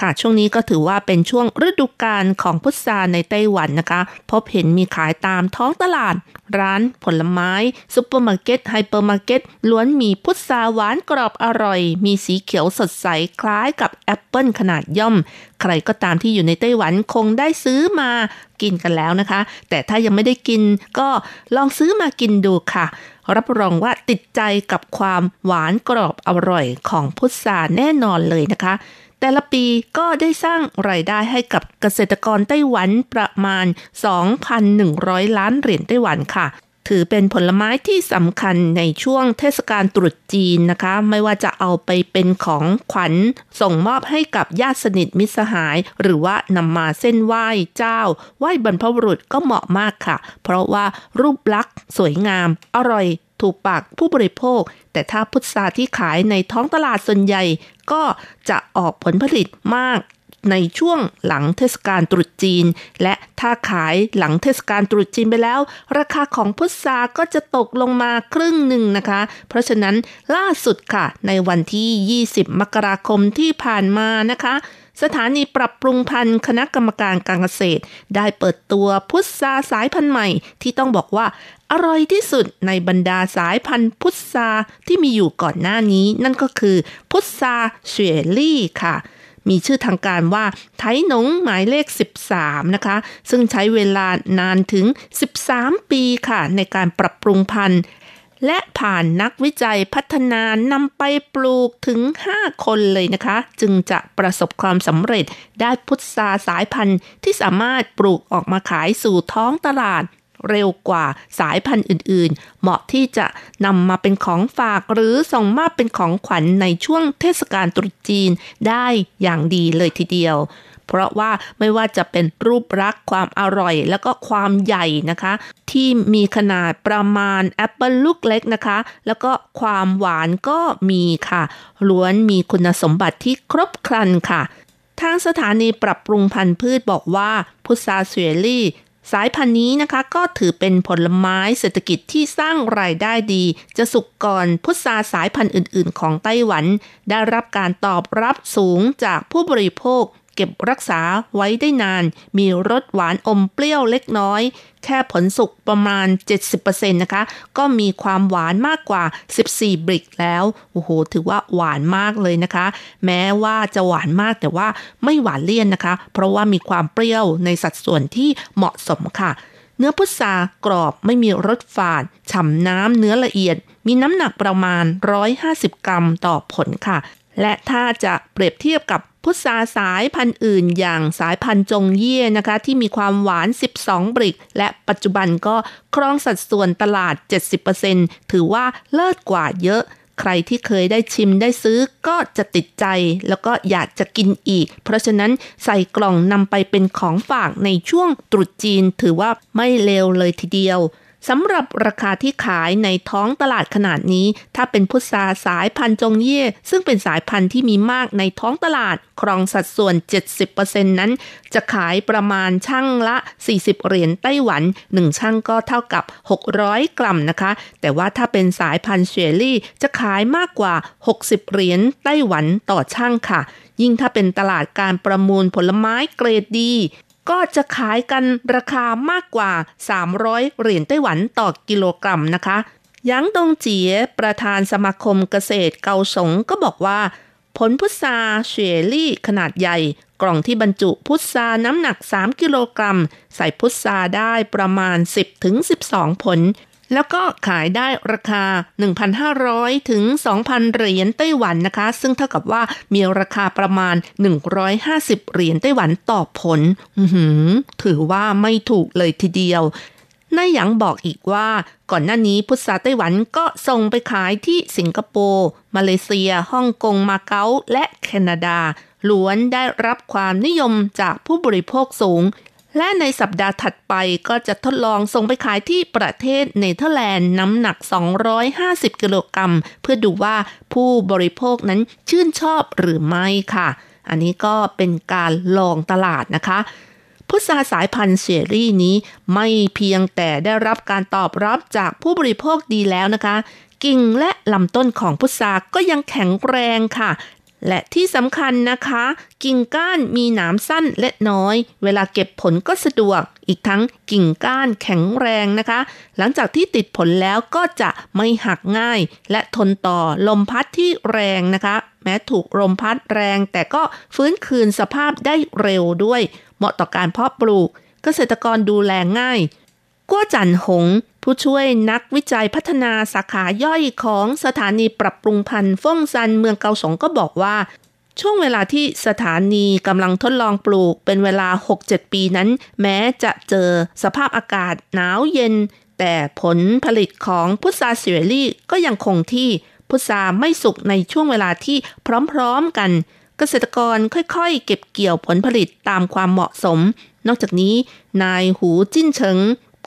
ค่ะช่วงนี้ก็ถือว่าเป็นช่วงฤดูกาลของพุทราในไต้หวันนะคะ พบเห็นมีขายตามท้องตลาด ร้านผลไม้ซุปเปอร์มาร์เก็ตไฮเปอร์มาร์เก็ตล้วนมีพุทราหวานกรอบอร่อย มีสีเขียวสดใสคล้ายกับแอปเปิลขนาดย่อม ใครก็ตามที่อยู่ในไต้หวันคงได้ซื้อมากินกันแล้วนะคะ แต่ถ้ายังไม่ได้กินก็ลองซื้อมากินดูค่ะ รับรองว่าติดใจกับความหวานกรอบอร่อยของพุทราแน่นอนเลยนะคะ แต่ละปีก็ได้สร้างรายได้ให้กับเกษตรกรไต้หวันประมาณ 2,100 ล้านเหรียญไต้หวันค่ะ ถือเป็นผลไม้ที่สำคัญในช่วงเทศกาลตรุษจีนนะคะ ไม่ว่าจะเอาไปเป็นของขวัญ ส่งมอบให้กับญาติสนิทมิตรสหาย หรือว่านำมาเส้นไหว้เจ้า ไหว้บรรพบุรุษก็เหมาะมากค่ะ เพราะว่ารูปลักษณ์สวยงาม อร่อย ถูกปากผู้บริโภค แต่ถ้าพุทราที่ขายในท้องตลาดส่วนใหญ่ ก็จะออกผลผลิตมากในช่วงหลังเทศกาลตรุษจีน และถ้าขายหลังเทศกาลตรุษจีนไปแล้ว ราคาของพุทราก็จะตกลงมาครึ่งหนึ่งนะคะ เพราะฉะนั้นล่าสุดค่ะ ในวันที่ 20 มกราคมที่ผ่านมานะคะ สถานีปรับปรุงพันธุ์คณะกรรมการการเกษตร ได้เปิดตัวพุทราสายพันธุ์ใหม่ที่ต้องบอกว่า อร่อยที่สุดในบรรดาสายพันธุ์พุทราที่มีอยู่ก่อนหน้านี้ นั่นก็คือพุทราเฉวยลี่ค่ะมีชื่อทางการว่าไทหนงหมายเลข 13 นะคะ ซึ่งใช้เวลานานถึง 13 ปีค่ะ ในการปรับปรุงพันธุ์ และผ่านนักวิจัยพัฒนานำไปปลูกถึง 5 คนเลยนะคะ จึงจะประสบความสำเร็จได้พุทราสายพันธุ์ที่สามารถปลูกออกมาขายสู่ท้องตลาดเร็วกว่าสายพันธุ์อื่น ๆ เหมาะที่จะนำมาเป็นของฝากหรือส่งมาเป็นของขวัญในช่วงเทศกาลตรุษจีนได้อย่างดีเลยทีเดียว เพราะว่าไม่ว่าจะเป็นรูปลักษ์ความอร่อย แล้วก็ความใหญ่นะคะ ที่มีขนาดประมาณแอปเปิลลูกเล็กนะคะ แล้วก็ความหวานก็มีค่ะล้วนมีคุณสมบัติที่ครบครันค่ะ ทางสถานีปรับปรุงพันธุ์พืชบอกว่าพุทราเสวลี่สายพันธุ์นี้นะคะก็ถือเป็นผลไม้เศรษฐกิจที่สร้างรายได้ดี จะสุกก่อนพุทราสายพันธุ์อื่น ๆ ของไต้หวัน ได้รับการตอบรับสูงจากผู้บริโภค เก็บรักษาไว้ได้นาน มีรสหวานอมเปรี้ยวเล็กน้อย แค่ผลสุกประมาณ 70%นะคะ ก็มีความหวานมากกว่า 14 บริกแล้ว โอ้โห ถือว่าหวานมากเลยนะคะ แม้ว่าจะหวานมากแต่ว่าไม่หวานเลี่ยนนะคะ เพราะว่ามีความเปรี้ยวในสัดส่วนที่เหมาะสมค่ะ เนื้อพุทรากรอบไม่มีรสฝาด ฉ่ำน้ำเนื้อละเอียด มีน้ำหนักประมาณ 150 กรัมต่อผลค่ะและถ้าจะเปรียบเทียบกับ พุทราสายพันธุ์อื่นอย่างสายพันธุ์จงเย่นะคะ ที่มีความหวาน 12 บริก และปัจจุบันก็ครองสัดส่วนตลาด 70%ถือว่าเลิศกว่าเยอะ ใครที่เคยได้ชิมได้ซื้อก็จะติดใจ แล้วก็อยากจะกินอีก เพราะฉะนั้นใส่กล่องนำไปเป็นของฝากในช่วงตรุษจีนถือว่าไม่เลวเลยทีเดียว สำหรับราคาที่ขายในท้องตลาดขนาดนี้ ถ้าเป็นพุทราสายพันธุ์จงเย่ ซึ่งเป็นสายพันธุ์ที่มีมากในท้องตลาด ครองสัดส่วน 70%นั้น จะขายประมาณช่างละ 40 เหรียญไต้หวัน 1ช่างก็เท่ากับ 600 กรัมนะคะ แต่ว่าถ้าเป็นสายพันธุ์เชอรี่ จะขายมากกว่า 60 เหรียญไต้หวันต่อช่างค่ะ ยิ่งถ้าเป็นตลาดการประมูลผลไม้เกรดดี ก็จะขายกันราคามากกว่า 300 เหรียญไต้หวันต่อกิโลกรัมนะคะยังตงเจี๋ยประธานสมาคมเกษตรเกาสงก็บอกว่า ผลพุทราเชอรี่ขนาดใหญ่ กล่องที่บรรจุพุทราน้ำหนัก 3 กิโลกรัม ใส่พุทราได้ประมาณ 10-12 ผล แล้วก็ขายได้ราคา 1,500 ถึง 2,000 เหรียญไต้หวันนะคะ ซึ่งเท่ากับว่ามีราคาประมาณ 150 เหรียญไต้หวันต่อผลถือว่าไม่ถูกเลยทีเดียวนายหยางบอกอีกว่าก่อนหน้านี้พุทราไต้หวันก็ส่งไปขายที่สิงคโปร์ มาเลเซีย ฮ่องกง มาเก๊า และแคนาดาล้วนได้รับความนิยมจากผู้บริโภคสูง และในสัปดาห์ถัดไปก็จะทดลองส่งไปขายที่ประเทศเนเธอร์แลนด์น้ำหนัก 250 กิโลกรัม เพื่อดูว่าผู้บริโภคนั้นชื่นชอบหรือไม่ค่ะ อันนี้ก็เป็นการลองตลาดนะคะ พุทราสายพันธุ์เชอรี่นี้ไม่เพียงแต่ได้รับการตอบรับจากผู้บริโภคดีแล้วนะคะ กิ่งและลำต้นของพุทราก็ยังแข็งแรงค่ะ และที่สำคัญนะคะ กิ่งก้านมีหนามสั้นและน้อย เวลาเก็บผลก็สะดวก อีกทั้งกิ่งก้านแข็งแรงนะคะ หลังจากที่ติดผลแล้วก็จะไม่หักง่าย และทนต่อลมพัดที่แรงนะคะ แม้ถูกลมพัดแรง แต่ก็ฟื้นคืนสภาพได้เร็วด้วย เหมาะต่อการเพาะปลูก เกษตรกรดูแลง่ายกัวจันหง ผู้ช่วยนักวิจัยพัฒนาสาขาย่อยของสถานีปรับปรุงพันธุ์ฟ่งซันเมืองเกาสงก็บอกว่า ช่วงเวลาที่สถานีกำลังทดลองปลูกเป็นเวลา 6-7 ปีนั้น แม้จะเจอสภาพอากาศหนาวเย็น แต่ผลผลิตของพุทราเสวรี่ก็ยังคงที่พุทราไม่สุกในช่วงเวลาที่พร้อมๆกัน เกษตรกรค่อยๆ เก็บเกี่ยวผลผลิตตามความเหมาะสม นอกจากนี้ นายหูจิ้นเฉิง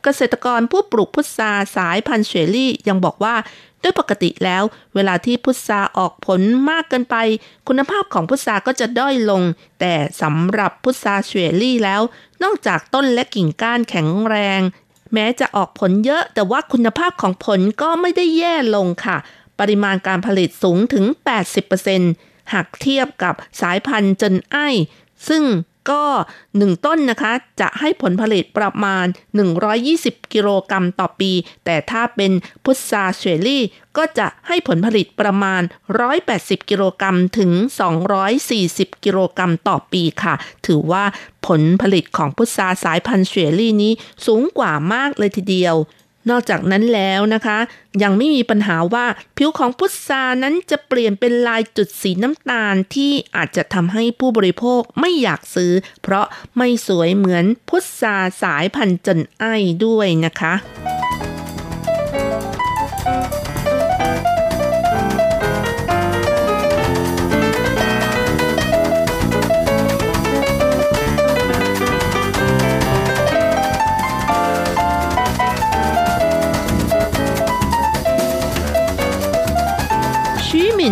เกษตรกรผู้ปลูกพุทราสายพันธุ์เชอรี่ยังบอกว่าด้วยปกติแล้วเวลาที่พุทราออกผลมากเกินไป คุณภาพของพุทราก็จะด้อยลง แต่สำหรับพุทราเชอรี่แล้ว นอกจากต้นและกิ่งก้านแข็งแรง แม้จะออกผลเยอะ แต่ว่าคุณภาพของผลก็ไม่ได้แย่ลงค่ะ ปริมาณการผลิตสูงถึง 80%หากเทียบกับสายพันธุ์จนไอซึ่ง ก็ 1 ต้นนะคะ จะให้ผลผลิตประมาณ 120 กิโลกรัมต่อปี แต่ถ้าเป็นพุทราเชอรี่ ก็จะให้ผลผลิตประมาณ 180 กิโลกรัมถึง 240 กิโลกรัมต่อปีค่ะ ถือว่าผลผลิตของพุทราสายพันธุ์เชอรี่นี้สูงกว่ามากเลยทีเดียว นอกจากนั้นแล้วนะคะ ยังไม่มีปัญหาว่าผิวของพุทรานั้นจะเปลี่ยนเป็นลายจุดสีน้ำตาลที่อาจจะทำให้ผู้บริโภคไม่อยากซื้อ เพราะไม่สวยเหมือนพุทราสายพันธุ์จันไอ้ด้วยนะคะ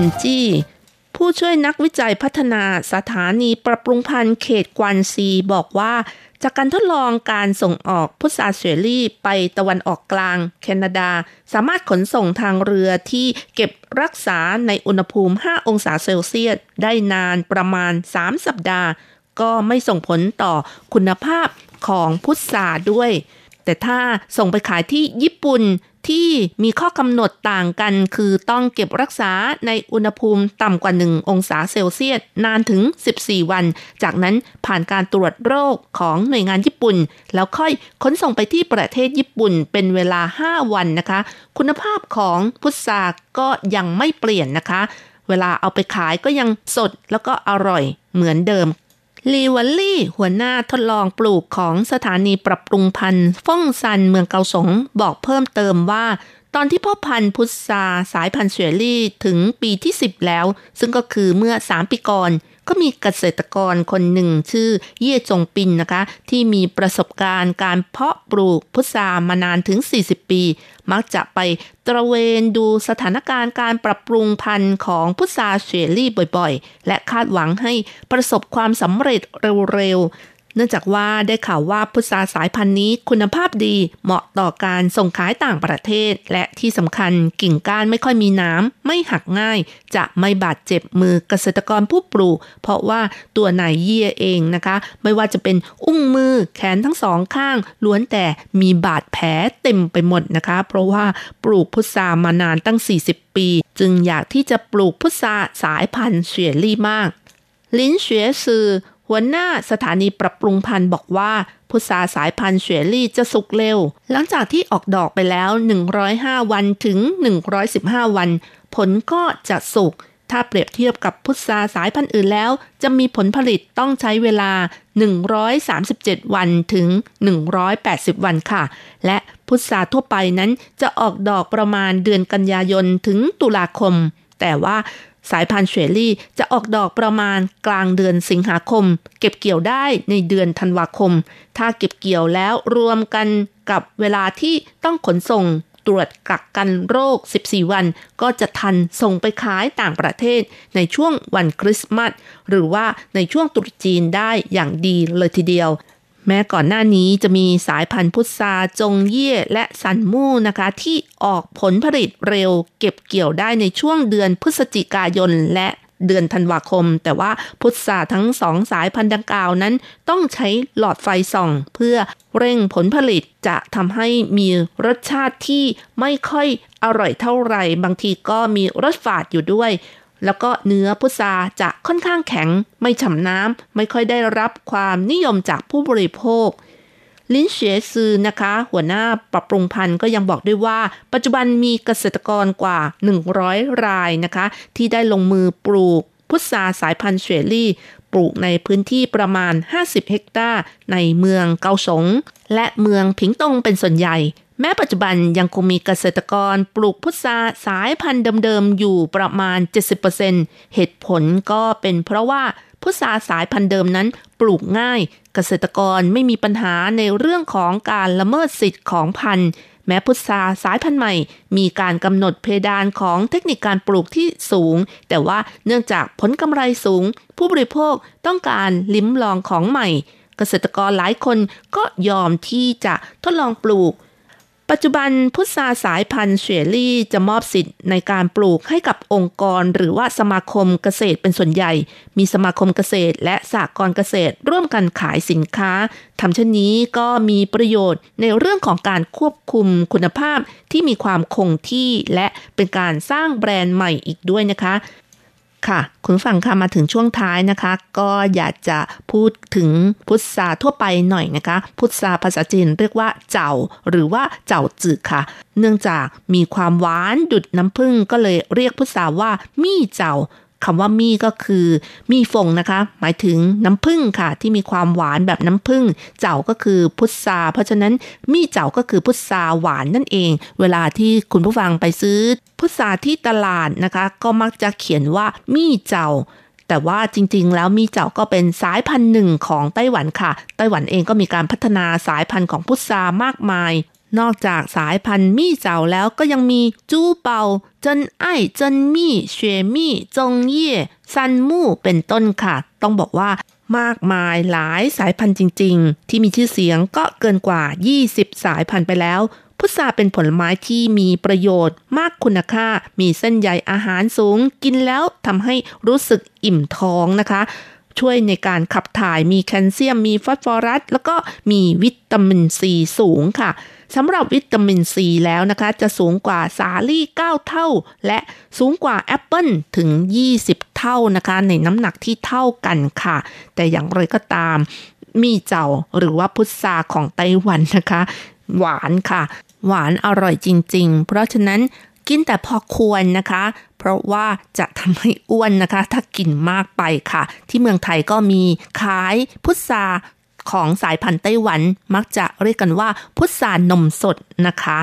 นจี้ ผู้ช่วยนักวิจัยพัฒนาสถานีปรับปรุงพันธุ์เขตกวนซี บอกว่าจากการทดลองการส่งออกพุทราเชอรี่ไปตะวันออกกลาง แคนาดา สามารถขนส่งทางเรือที่เก็บรักษาในอุณหภูมิ 5 องศาเซลเซียส ได้นานประมาณ 3 สัปดาห์ ก็ไม่ส่งผลต่อคุณภาพของพุทราด้วย แต่ถ้าส่งไปขายที่ญี่ปุ่นที่มีข้อกำหนดต่างกัน คือต้องเก็บรักษาในอุณหภูมิต่ำกว่า 1 องศาเซลเซียส นานถึง 14 วัน จากนั้นผ่านการตรวจโรคของหน่วยงานญี่ปุ่น แล้วค่อยขนส่งไปที่ประเทศญี่ปุ่นเป็นเวลา 5 วันนะคะ คุณภาพของพุทราก็ยังไม่เปลี่ยนนะคะ เวลาเอาไปขายก็ยังสดแล้วก็อร่อยเหมือนเดิม ลีวัลลี่ หัวหน้าทดลองปลูกของสถานีปรับปรุงพันธุ์ฟ่องซันเมืองเกาสงบอกเพิ่มเติมว่า ตอนที่พ่อพันธุ์พุทราสายพันธุ์เชอรี่ถึงปีที่ 10 แล้ว ซึ่งก็คือเมื่อ 3 ปีก่อน ก็มีเกษตรกรคนหนึ่งชื่อเย่จงปินนะคะ ที่มีประสบการณ์การเพาะปลูกพุทรามานานถึง 40 ปี มักจะไปตระเวนดูสถานการณ์การปรับปรุงพันธุ์ของพุทราเชอรี่บ่อยๆ และคาดหวังให้ประสบความสำเร็จเร็ว เนื่องจากว่าได้ข่าวว่าพุทราสายพันธุ์นี้คุณภาพดีเหมาะต่อการส่งขายต่างประเทศ และที่สำคัญกิ่งก้านไม่ค่อยมีน้ำไม่หักง่าย จะไม่บาดเจ็บมือเกษตรกรผู้ปลูก เพราะว่าตัวนายเยี่ยเองนะคะ ไม่ว่าจะเป็นอุ้งมือแขนทั้งสองข้าง ล้วนแต่มีบาดแผลเต็มไปหมดนะคะ เพราะว่าปลูกพุทรามานานตั้ง 40 ปี จึงอยากที่จะปลูกพุทราสายพันธุ์เฉียรี่มาก ลินเฉียซือ หัวหน้าสถานีปรับปรุงพันธุ์บอกว่าพุทราสายพันธุ์เฉลี่จะสุกเร็ว หลังจากที่ออกดอกไปแล้ว 105 วันถึง 115 วัน ผลก็จะสุกถ้าเปรียบเทียบกับพุทราสายพันธุ์อื่นแล้ว จะมีผลผลิตต้องใช้เวลา 137 วันถึง 180 วันค่ะ และพุทราทั่วไปนั้นจะออกดอกประมาณเดือนกันยายนถึงตุลาคม แต่ว่า สายพันธุ์เชอรี่จะออกดอกประมาณกลางเดือนสิงหาคม เก็บเกี่ยวได้ในเดือนธันวาคม ถ้าเก็บเกี่ยวแล้วรวมกันกับเวลาที่ต้องขนส่งตรวจกักกันโรค 14 วัน ก็จะทันส่งไปขายต่างประเทศในช่วงวันคริสต์มาสหรือว่าในช่วงตรุษจีนได้อย่างดีเลยทีเดียว แม้ก่อนหน้านี้จะมีสายพันธุ์พุทราจงเย่และสันมู่นะคะ ที่ออกผลผลิตเร็วเก็บเกี่ยวได้ในช่วงเดือนพฤศจิกายนและเดือนธันวาคม แต่ว่าพุทราทั้งสองสายพันธุ์ดังกล่าวนั้น ต้องใช้หลอดไฟส่อง เพื่อเร่งผลผลิตจะทำให้มีรสชาติที่ไม่ค่อยอร่อยเท่าไหร่ บางทีก็มีรสฝาดอยู่ด้วย แล้วก็เนื้อพุทราจะค่อนข้างแข็ง ไม่ฉ่ำน้ำ ไม่ค่อยได้รับความนิยมจากผู้บริโภค ลินเฉียซือนะคะ หัวหน้าปรับปรุงพันธุ์ก็ยังบอกด้วยว่า ปัจจุบันมีเกษตรกรกว่า 100 รายนะคะ ที่ได้ลงมือปลูกพุทราสายพันธุ์เชอรี่ ปลูกในพื้นที่ประมาณ 50 เฮกตาร์ในเมืองเกาสง และเมืองผิงตงเป็นส่วนใหญ่ แม้ปัจจุบันยังคงมีเกษตรกรปลูกพุทราสายพันธุ์เดิมๆ อยู่ประมาณ 70%เหตุผลก็เป็นเพราะว่าพุทราสายพันธุ์เดิมนั้นปลูกง่าย เกษตรกรไม่มีปัญหาในเรื่องของการละเมิดสิทธิ์ของพันธุ์ แม้พุทราสายพันธุ์ใหม่ มีการกำหนดเพดานของเทคนิคการปลูกที่สูง แต่ว่าเนื่องจากผลกำไรสูง ผู้บริโภคต้องการลิ้มลองของใหม่ เกษตรกรหลายคนก็ยอมที่จะทดลองปลูก ปัจจุบันพุทราสายพันธุ์เชอรี่จะมอบสิทธิ์ในการปลูกให้กับองค์กร หรือว่าสมาคมเกษตรเป็นส่วนใหญ่ มีสมาคมเกษตร และสหกรณ์เกษตร ร่วมกันขายสินค้าทำเช่นนี้ก็มีประโยชน์ในเรื่องของการควบคุมคุณภาพที่มีความคงที่และเป็นการสร้างแบรนด์ใหม่อีกด้วยนะคะ ค่ะ คุณฟังค่ะมาถึงช่วงท้ายนะคะ ก็อยากจะพูดถึงพุทราทั่วไปหน่อยนะคะ พุทราภาษาจีนเรียกว่าเจ้า หรือว่าเจ้าจืดค่ะ เนื่องจากมีความหวานดุดน้ำผึ้งก็เลยเรียกพุทราว่ามี่เจ้า คำว่ามีก็คือมีฟงนะคะ หมายถึงน้ำผึ้งค่ะ ที่มีความหวานแบบน้ำผึ้งเจ้าก็คือพุทราเพราะฉะนั้นมีเจ้าก็คือพุทราหวานนั่นเอง เวลาที่คุณผู้ฟังไปซื้อ พุทราที่ตลาดนะคะ ก็มักจะเขียนว่ามีเจ้าแต่ว่าจริงๆ แล้วมีเจ้าก็เป็นสายพันธุ์หนึ่งของไต้หวันค่ะ ไต้หวันเองก็มีการพัฒนาสายพันธุ์ของพุทรามากมาย นอกจากสายพันธุ์มี่เจ้าแล้วก็ยังมีจูเปาเจินไอเจินมี่เฉวมี่จงเย่ซันมู่เป็นต้นค่ะ ต้องบอกว่ามากมายหลายสายพันธุ์จริง ๆ ที่มีชื่อเสียงก็เกินกว่า 20 สายพันธุ์ไปแล้ว พุทราเป็นผลไม้ที่มีประโยชน์มากคุณค่า มีเส้นใยอาหารสูง กินแล้วทำให้รู้สึกอิ่มท้องนะคะ ช่วยในการขับถ่ายมีแคลเซียมมีฟอสฟอรัส แล้วก็มีวิตามินซีสูงค่ะ สำหรับวิตามินซีแล้วนะคะ จะสูงกว่าสาลี่ 9 เท่า และสูงกว่าแอปเปิลถึง 20 เท่านะคะ ในน้ำหนักที่เท่ากันค่ะ แต่อย่างไรก็ตาม 蜜棗หรือว่าพุทราของไต้หวันนะคะ หวานค่ะ หวานอร่อยจริง ๆ เพราะฉะนั้นกินแต่พอควรนะคะ เพราะว่าจะทำให้อ้วนนะคะ ถ้ากินมากไปค่ะ ที่เมืองไทยก็มีขายพุทรา ของสายพันธุ์ไต้หวัน มักจะเรียกกันว่าพุทรานมสดนะคะ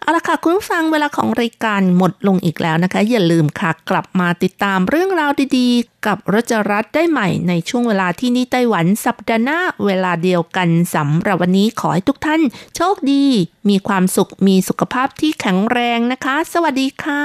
เอาละค่ะ คุณฟังเวลาของรายการหมดลงอีกแล้วนะคะ อย่าลืมค่ะ กลับมาติดตามเรื่องราวดีๆ กับรจรัสได้ใหม่ในช่วงเวลาที่นี่ไต้หวันสัปดาห์หน้าเวลาเดียวกันสำหรับวันนี้ขอให้ทุกท่าน โชคดี มีความสุขมีสุขภาพที่แข็งแรงนะคะ สวัสดีค่ะ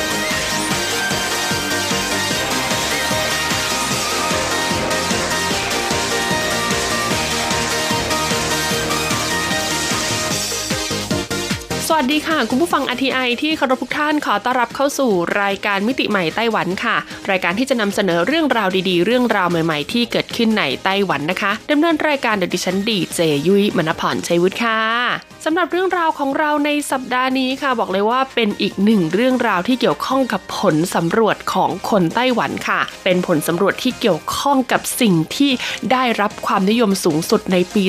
วัสดีค่ะ คุณผู้ฟังอทีไอที่เคารพทุกท่านขอต้อนรับเข้าสู่รายการมิติใหม่ไต้หวันค่ะ รายการที่จะนำเสนอเรื่องราวดีๆ เรื่องราวใหม่ๆ ที่เกิดขึ้นในไต้หวันนะคะดำเนินรายการโดยดิฉันดีเจยุ้ยมณพรชัยวุฒิค่ะสำหรับเรื่องราวของเราในสัปดาห์นี้ค่ะ บอกเลยว่าเป็นอีกหนึ่งเรื่องราวที่เกี่ยวข้องกับผลสำรวจของคนไต้หวันค่ะ เป็นผลสำรวจที่เกี่ยวข้องกับสิ่งที่ได้รับความนิยมสูงสุดในปี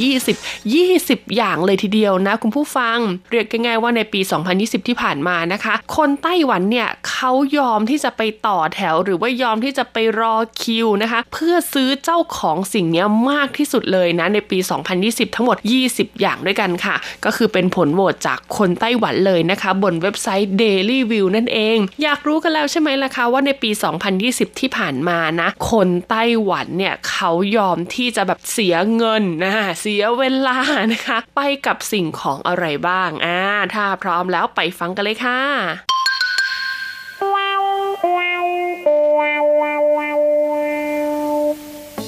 2020 20 อย่างเลยทีเดียวนะคุณผู้ฟัง เรียกง่ายๆว่าในปี 2020 ที่ผ่านมานะคะ คนไต้หวันเนี่ยเขายอมที่จะไปต่อแถว หรือว่ายอมที่จะไปรอคิวนะคะ เพื่อซื้อเจ้าของสิ่งนี้มากที่สุดเลยนะในปี 2020 ทั้งหมด 20 อย่างด้วยกันค่ะ ก็คือเป็นผลโหวตจากคนไต้หวันเลยนะคะ บนเว็บไซต์ Daily View นั่นเอง อยากรู้กันแล้วใช่ไหมล่ะคะว่าในปี 2020 ที่ผ่านมานะ คนไต้หวันเนี่ยเขายอมที่จะแบบเสียเงินนะเสียเวลานะคะ ไปกับสิ่งของอะไรบ้างอ่าถ้าพร้อมแล้วไปฟังกันเลยค่ะ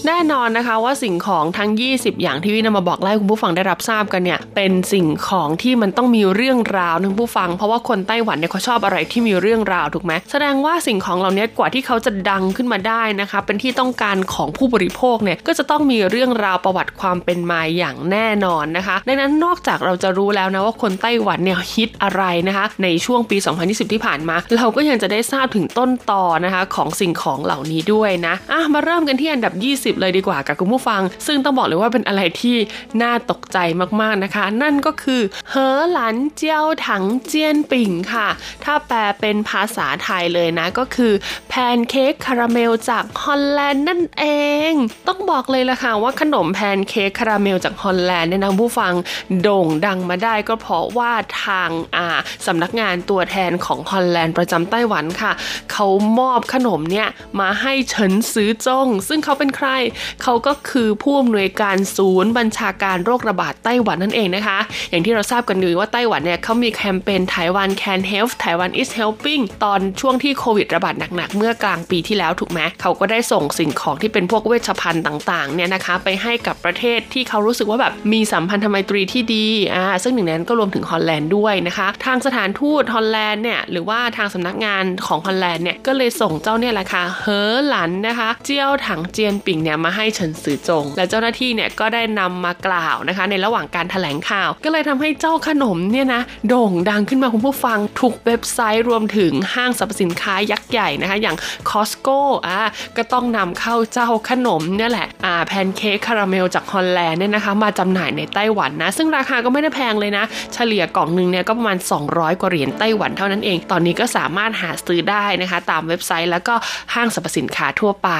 แน่นอนนะคะว่าสิ่งของทั้ง 20 อย่างที่วินำมาบอกไล่คุณผู้ฟังได้รับทราบกันเนี่ยเป็นสิ่งของที่มันต้องมีเรื่องราวทั้งผู้ฟัง เพราะว่าคนไต้หวันเนี่ยเขาชอบอะไรที่มีเรื่องราวถูกไหมแสดงว่าสิ่งของเหล่านี้กว่าที่เขาจะดังขึ้นมาได้นะคะเป็นที่ต้องการของผู้บริโภคเนี่ยก็จะต้องมีเรื่องราวประวัติความเป็นมาอย่างแน่นอนนะคะ ดังนั้นนอกจากเราจะรู้แล้วนะว่าคนไต้หวันเนี่ยฮิตอะไรนะคะในช่วงปี 2020 ที่ผ่านมา เราก็ยังจะได้ทราบถึงต้นตอนะคะของสิ่งของเหล่านี้ด้วยนะอะมาเริ่มกันที่อันดับ 20เลยดีกว่ากับคุณผู้ฟัง ซึ่งต้องบอกเลยว่าเป็นอะไรที่น่าตกใจมากๆนะคะ นั่นก็คือ荷蘭焦糖煎餅 ค่ะ ถ้าแปลเป็นภาษาไทยเลยนะก็คือแพนเค้กคาราเมลจากฮอลแลนด์นั่นเอง ต้องบอกเลยละค่ะว่าขนมแพนเค้กคาราเมลจากฮอลแลนด์เนี่ยนะผู้ฟังโด่งดังมาได้ก็เพราะว่าทางอาสำนักงานตัวแทนของฮอลแลนด์ประจำไต้หวันค่ะ เขามอบขนมเนี่ยมาให้เฉินซื้อจง ซึ่งเขาเป็นใครเขาก็คือผู้อำนวยการศูนย์บัญชาการโรคระบาดไต้หวันนั่นเองนะคะ อย่างที่เราทราบกันดีว่าไต้หวันเนี่ยเขามีแคมเปญไต้หวัน can help ไต้หวัน is helping ตอนช่วงที่โควิดระบาดหนักๆ เมื่อกลางปีที่แล้วถูกไหมเขาก็ได้ส่งสิ่งของที่เป็นพวกเวชภัณฑ์ต่างๆเนี่ยนะคะ ไปให้กับประเทศที่เขารู้สึกว่าแบบมีสัมพันธไมตรีที่ดีอ่าซึ่งหนึ่งนั้นก็รวมถึงฮอลแลนด์ด้วยนะคะ ทางสถานทูตฮอลแลนด์เนี่ยหรือว่าทางสำนักงานของฮอลแลนด์เนี่ยก็เลยส่งเจ้าเนี่ยแหละค่ะ 荷蘭 นะคะ 焦糖煎餅 เนี่ยมาให้เฉินซือจง และเจ้าหน้าที่เนี่ยก็ได้นำมากล่าวนะคะ ในระหว่างการถแถลงข่าว ก็เลยทำให้เจ้าขนมเนี่ยนะโด่งดังขึ้นมาคุณผู้ฟังทุกเว็บไซต์รวมถึงห้างสรรพสินค้ายักษ์ใหญ่นะคะ อย่าง Costco อะก็ต้องนำเข้าเจ้าขนมเนี่ยแหละอ่าแพนเค้กคาราเมลจากฮอลแลนด์เนี่ยนะคะ มาจำหน่ายในไต้หวันนะ ซึ่งราคาก็ไม่ได้แพงเลยนะ เฉลี่ยกล่องหนึ่งเนี่ยก็ประมาณ 200 กว่าเหรียญไต้หวันเท่านั้นเอง ตอนนี้ก็สามารถหาซื้อได้นะคะ ตามเว็บไซต์แล้วก็ห้างสรรพสินค้าทั่วไป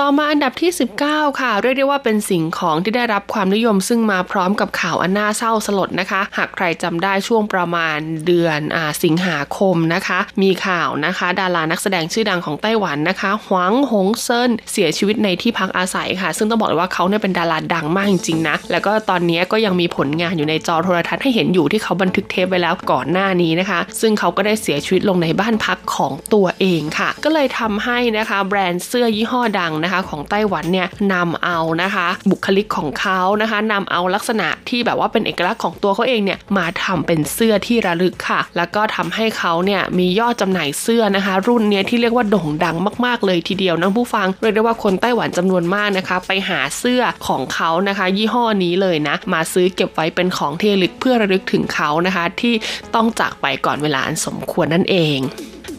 ต่อมาอันดับที่ 19 ค่ะ เรียกได้ว่าเป็นสิ่งของที่ได้รับความนิยมซึ่งมาพร้อมกับข่าวอันน่าเศร้าสลดนะคะ หากใครจำได้ช่วงประมาณเดือนอสิงหาคมนะคะ มีข่าวนะคะ ดารานักแสดงชื่อดังของไต้หวันนะคะหวังหงเซินเสียชีวิตในที่พักอาศัยค่ะ ซึ่งต้องบอกเลยว่าเขาเนี่ยเป็นดาราดังมากจริงๆนะแล้วก็ตอนนี้ก็ยังมีผลงานอยู่ในจอโทรทัศน์ให้เห็นอยู่ที่เขาบันทึกเทปไว้แล้วก่อนหน้านี้นะคะ ซึ่งเขาก็ได้เสียชีวิตลงในบ้านพักของตัวเองค่ะ ก็เลยทำให้นะคะแบรนด์เสื้อยี่ห้อดังนะคะของไต้หวันเนี่ยนำเอานะคะ บุคลิกของเขานะคะนำเอาลักษณะที่แบบว่าเป็นเอกลักษณ์ของตัวเขาเองเนี่ยมาทำเป็นเสื้อที่ระลึกค่ะ แล้วก็ทำให้เขาเนี่ยมียอดจำหน่ายเสื้อนะคะ รุ่นเนี้ยที่เรียกว่าโด่งดังมากๆเลยทีเดียวนะผู้ฟังเรียกได้ว่าคนไต้หวันจำนวนมากนะคะ ไปหาเสื้อของเขานะคะ ยี่ห้อนี้เลยนะ มาซื้อเก็บไว้เป็นของที่ระลึกเพื่อระลึกถึงเขานะคะ ที่ต้องจากไปก่อนเวลาอันสมควรนั่นเอง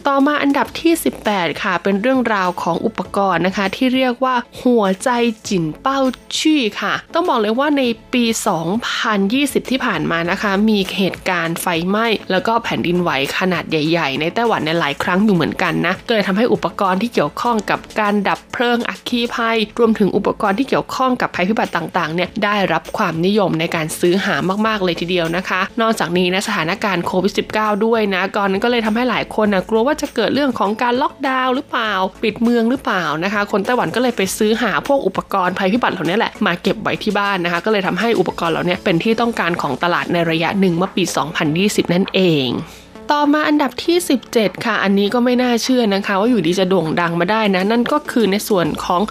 ต่อมาอันดับที่ 18 ค่ะ เป็นเรื่องราวของอุปกรณ์นะคะ ที่เรียกว่าหัวใจจินเป้าชี่ค่ะ ต้องบอกเลยว่าในปี 2020 ที่ผ่านมานะคะ มีเหตุการณ์ไฟไหม้ แล้วก็แผ่นดินไหวขนาดใหญ่ ๆ ในไต้หวันในหลายครั้งอยู่เหมือนกันนะก็เลยทำให้อุปกรณ์ที่เกี่ยวข้องกับการดับเพลิงอัคคีภัย รวมถึงอุปกรณ์ที่เกี่ยวข้องกับภัยพิบัติต่างๆเนี่ยได้รับความนิยมในการซื้อหามากๆเลยทีเดียวนะคะ นอกจากนี้นะสถานการณ์โควิด -19 ด้วยนะก่อนนั้นก็เลยทำให้หลายคนนะกลัวว่าจะเกิดเรื่องของการล็อกดาวน์หรือเปล่า ปิดเมืองหรือเปล่านะคะ คนไต้หวันก็เลยไปซื้อหาพวกอุปกรณ์ภัยพิบัติเหล่านี้แหละมาเก็บไว้ที่บ้านนะคะ ก็เลยทำให้อุปกรณ์เหล่านี้เป็นที่ต้องการของตลาดในระยะหนึ่งเมื่อปี 2020 นั่นเอง ต่อมาอันดับที่ 17 ค่ะ อันนี้ก็ไม่น่าเชื่อนะคะ ว่าอยู่ดีจะโด่งดังมาได้นะ นั่นก็คือในส่วนของ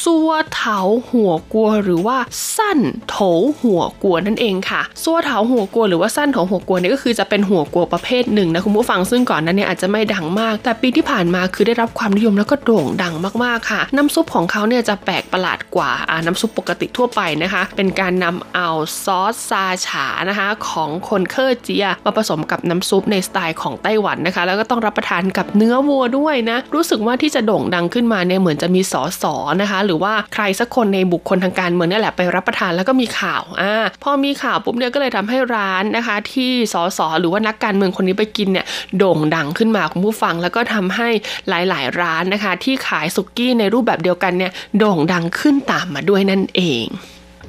ซัวเถาหัวกัวหรือว่าสั้นโถหัวกัวนั่นเองค่ะซัวเถาหัวกัวหรือว่าสั้นโถหัวกัวเนี่ยก็คือจะเป็นหัวกัวประเภทหนึ่งนะคุณผู้ฟังซึ่งก่อนนั้นเนี่ยอาจจะไม่ดังมาก แต่ปีที่ผ่านมาคือได้รับความนิยมแล้วก็โด่งดังมากๆค่ะ น้ำซุปของเขาเนี่ยจะแปลกประหลาดกว่าน้ำซุปปกติทั่วไปนะคะ เป็นการนำเอาซอส 沙茶 นะคะ ของคน 客家 มาผสมกับน้ำซุปในสไตล์ของไต้หวันนะคะ แล้วก็ต้องรับประทานกับเนื้อวัวด้วยนะ รู้สึกว่าที่จะโด่งดังขึ้นมาเนี่ยเหมือนจะมีสอสอนะคะ หรือว่าใครสักคนในบุคคลทางการเมืองนี่แหละไปรับประทานแล้วก็มีข่าวอ่าพอมีข่าวปุ๊บเนี่ยก็เลยทำให้ร้านนะคะ ที่สอสอหรือว่านักการเมืองคนนี้ไปกินเนี่ยโด่งดังขึ้นมาคุณผู้ฟัง แล้วก็ทำให้หลาย ๆ ร้านนะคะ ที่ขายสุกี้ในรูปแบบเดียวกันเนี่ยโด่งดังขึ้นตามมาด้วยนั่นเอง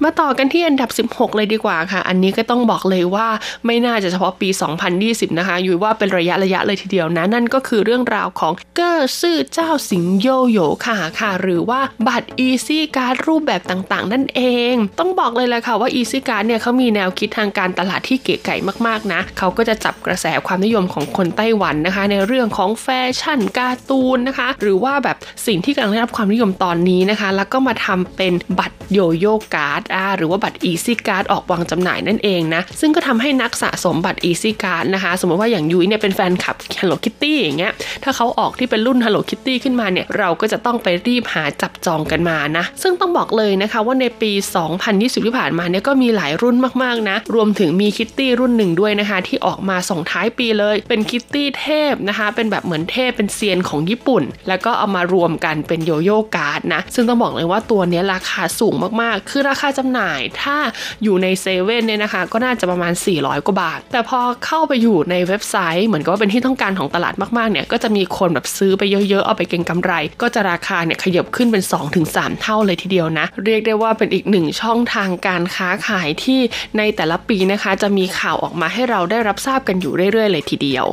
มาต่อกันที่อันดับ 16 เลยดีกว่าค่ะ อันนี้ก็ต้องบอกเลยว่าไม่น่าจะเฉพาะปี 2020 นะคะ อยู่ว่าเป็นระยะระยะเลยทีเดียวนะ นั่นก็คือเรื่องราวของเกอร์ซื่อเจ้าสิงโยโย่ค่ะค่ะ หรือว่าบัตร Easy Card รูปแบบต่างๆ นั่นเอง ต้องบอกเลยแหละค่ะว่า Easy Card เนี่ยเขามีแนวคิดทางการตลาดที่เก๋ไก่มากๆนะเขาก็จะจับกระแสความนิยมของคนไต้หวันนะคะ ในเรื่องของแฟชั่นการ์ตูนนะคะ หรือว่าแบบสิ่งที่กำลังได้รับความนิยมตอนนี้นะคะ แล้วก็มาทำเป็นบัตรโยโย่การ์ดอ่าหรือว่าบัตร Easy Card ออกวางจำหน่ายนั่นเองนะ ซึ่งก็ทำให้นักสะสมบัตร Easy Card นะคะ สมมติว่าอย่างยุ้ยเนี่ยเป็นแฟนคลับ Hello Kitty อย่างเงี้ย ถ้าเขาออกที่เป็นรุ่น Hello Kitty ขึ้นมาเนี่ย เราก็จะต้องไปรีบหาจับจองกันมานะ ซึ่งต้องบอกเลยนะคะว่าในปี 2020 ที่ผ่านมาเนี่ยก็มีหลายรุ่นมากๆนะ รวมถึงมีคิตตี้รุ่นหนึ่งด้วยนะคะ ที่ออกมาส่งท้ายปีเลย เป็นคิตตี้เทพนะคะ เป็นแบบเหมือนเทพเป็นเซียนของญี่ปุ่น แล้วก็เอามารวมกันเป็น YoYo Card นะ ซึ่งต้องบอกเลยว่าตัวนี้ราคาสูงมากๆ คือราคาจำหน่ายถ้าอยู่ในเซเว่นเนี่ยนะคะ ก็น่าจะประมาณ 400 กว่าบาท แต่พอเข้าไปอยู่ในเว็บไซต์เหมือนกับว่าเป็นที่ต้องการของตลาดมากๆเนี่ยก็จะมีคนแบบซื้อไปเยอะๆ เอาไปเก็งกำไร ก็จะราคาเนี่ยขยับขึ้นเป็น 2-3 เท่าเลยทีเดียวนะ เรียกได้ว่าเป็นอีกหนึ่งช่องทางการค้าขายที่ในแต่ละปีนะคะ จะมีข่าวออกมาให้เราได้รับทราบกันอยู่เรื่อยๆ เลยทีเดียว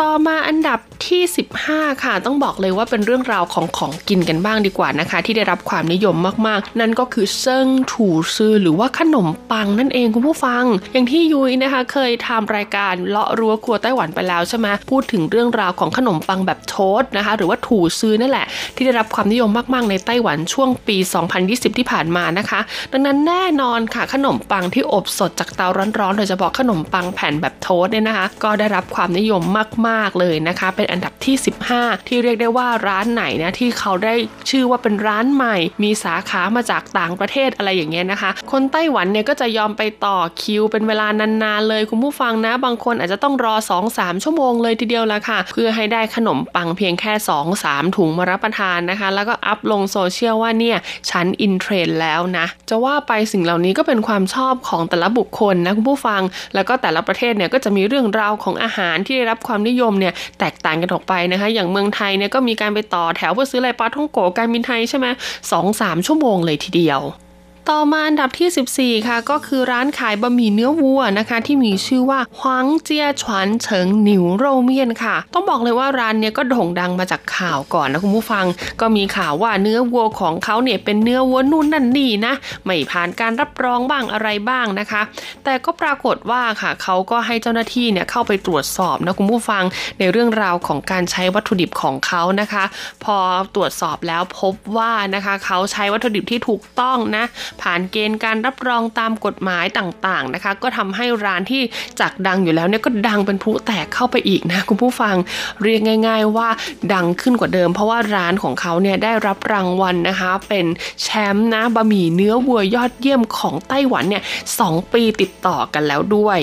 ต่อมาอันดับที่ 15 ค่ะ ต้องบอกเลยว่าเป็นเรื่องราวของของกินกันบ้างดีกว่านะคะ ที่ได้รับความนิยมมากๆ นั่นก็คือเซิงถูซือหรือว่าขนมปังนั่นเองคุณผู้ฟัง อย่างที่ยุ้ยนะคะ เคยทำรายการเลาะรั้วครัวไต้หวันไปแล้วใช่ไหมพูดถึงเรื่องราวของขนมปังแบบโทสนะคะ หรือว่าถูซือนั่นแหละ ที่ได้รับความนิยมมากๆ ในไต้หวันช่วงปี 2020 ที่ผ่านมานะคะ ดังนั้นแน่นอนค่ะขนมปังที่อบสดจากเตาร้อนๆโดยเฉพาะขนมปังแผ่นแบบโทสเนี่ยนะคะ ก็ได้รับความนิยมมากๆเลยนะคะ เป็นอันดับที่ 15 ที่เรียกได้ว่าร้านไหนนะที่เขาได้ชื่อว่าเป็นร้านใหม่ มีสาขามาจากต่างประเทศอะไรอย่างเงี้ยนะคะ คนไต้หวันเนี่ยก็จะยอมไปต่อคิว เป็นเวลานานๆเลยคุณผู้ฟังนะ บางคนอาจจะต้องรอ 2-3 ชั่วโมงเลยทีเดียวละค่ะ เพื่อให้ได้ขนมปังเพียงแค่ 2-3 ถุงมารับประทานนะคะ แล้วก็อัพลงโซเชียลว่าเนี่ยฉัน in trend แล้วนะจะว่าไปสิ่งเหล่านี้ก็เป็นความชอบของแต่ละบุคคลนะคุณผู้ฟัง แล้วก็แต่ละประเทศเนี่ยก็จะมีเรื่องราวของอาหารที่ได้รับความนิยมเนี่ยแตกต่างกันออกไปนะคะ อย่างเมืองไทยเนี่ยก็มีการไปต่อแถวเพื่อซื้ออะไรปาท่องโก๋การบินไทยใช่ไหมสองสามชั่วโมงเลยทีเดียว ต่อมาอันดับที่ 14 ค่ะ ก็คือร้านขายบะหมี่เนื้อวัวนะคะ ที่มีชื่อว่าหวังเจียฉวนเฉิง 牛肉麵 ค่ะ ต้องบอกเลยว่าร้านเนี้ยก็โด่งดังมาจากข่าวก่อนนะคุณผู้ฟัง ก็มีข่าวว่าเนื้อวัวของเขาเนี่ยเป็นเนื้อวัวนู่นนั่นนี่นะไม่ผ่านการรับรองบ้างอะไรบ้างนะคะ แต่ก็ปรากฏว่าค่ะเขาก็ให้เจ้าหน้าที่เนี่ยเข้าไปตรวจสอบนะคุณผู้ฟังในเรื่องราวของการใช้วัตถุดิบของเขานะคะ พอตรวจสอบแล้วพบว่านะคะเขาใช้วัตถุดิบที่ถูกต้องนะผ่านเกณฑ์การรับรองตามกฎหมายต่างๆนะคะ ก็ทำให้ร้านที่จากดังอยู่แล้วเนี่ยก็ดังเป็นพลุแตกเข้าไปอีกนะคุณผู้ฟังเรียกง่าย ๆ ว่าดังขึ้นกว่าเดิม เพราะว่าร้านของเขาเนี่ยได้รับรางวัลนะคะ เป็นแชมป์นะบะหมี่เนื้อวัวยอดเยี่ยมของไต้หวันเนี่ยสปีติดต่อกันแล้วด้วย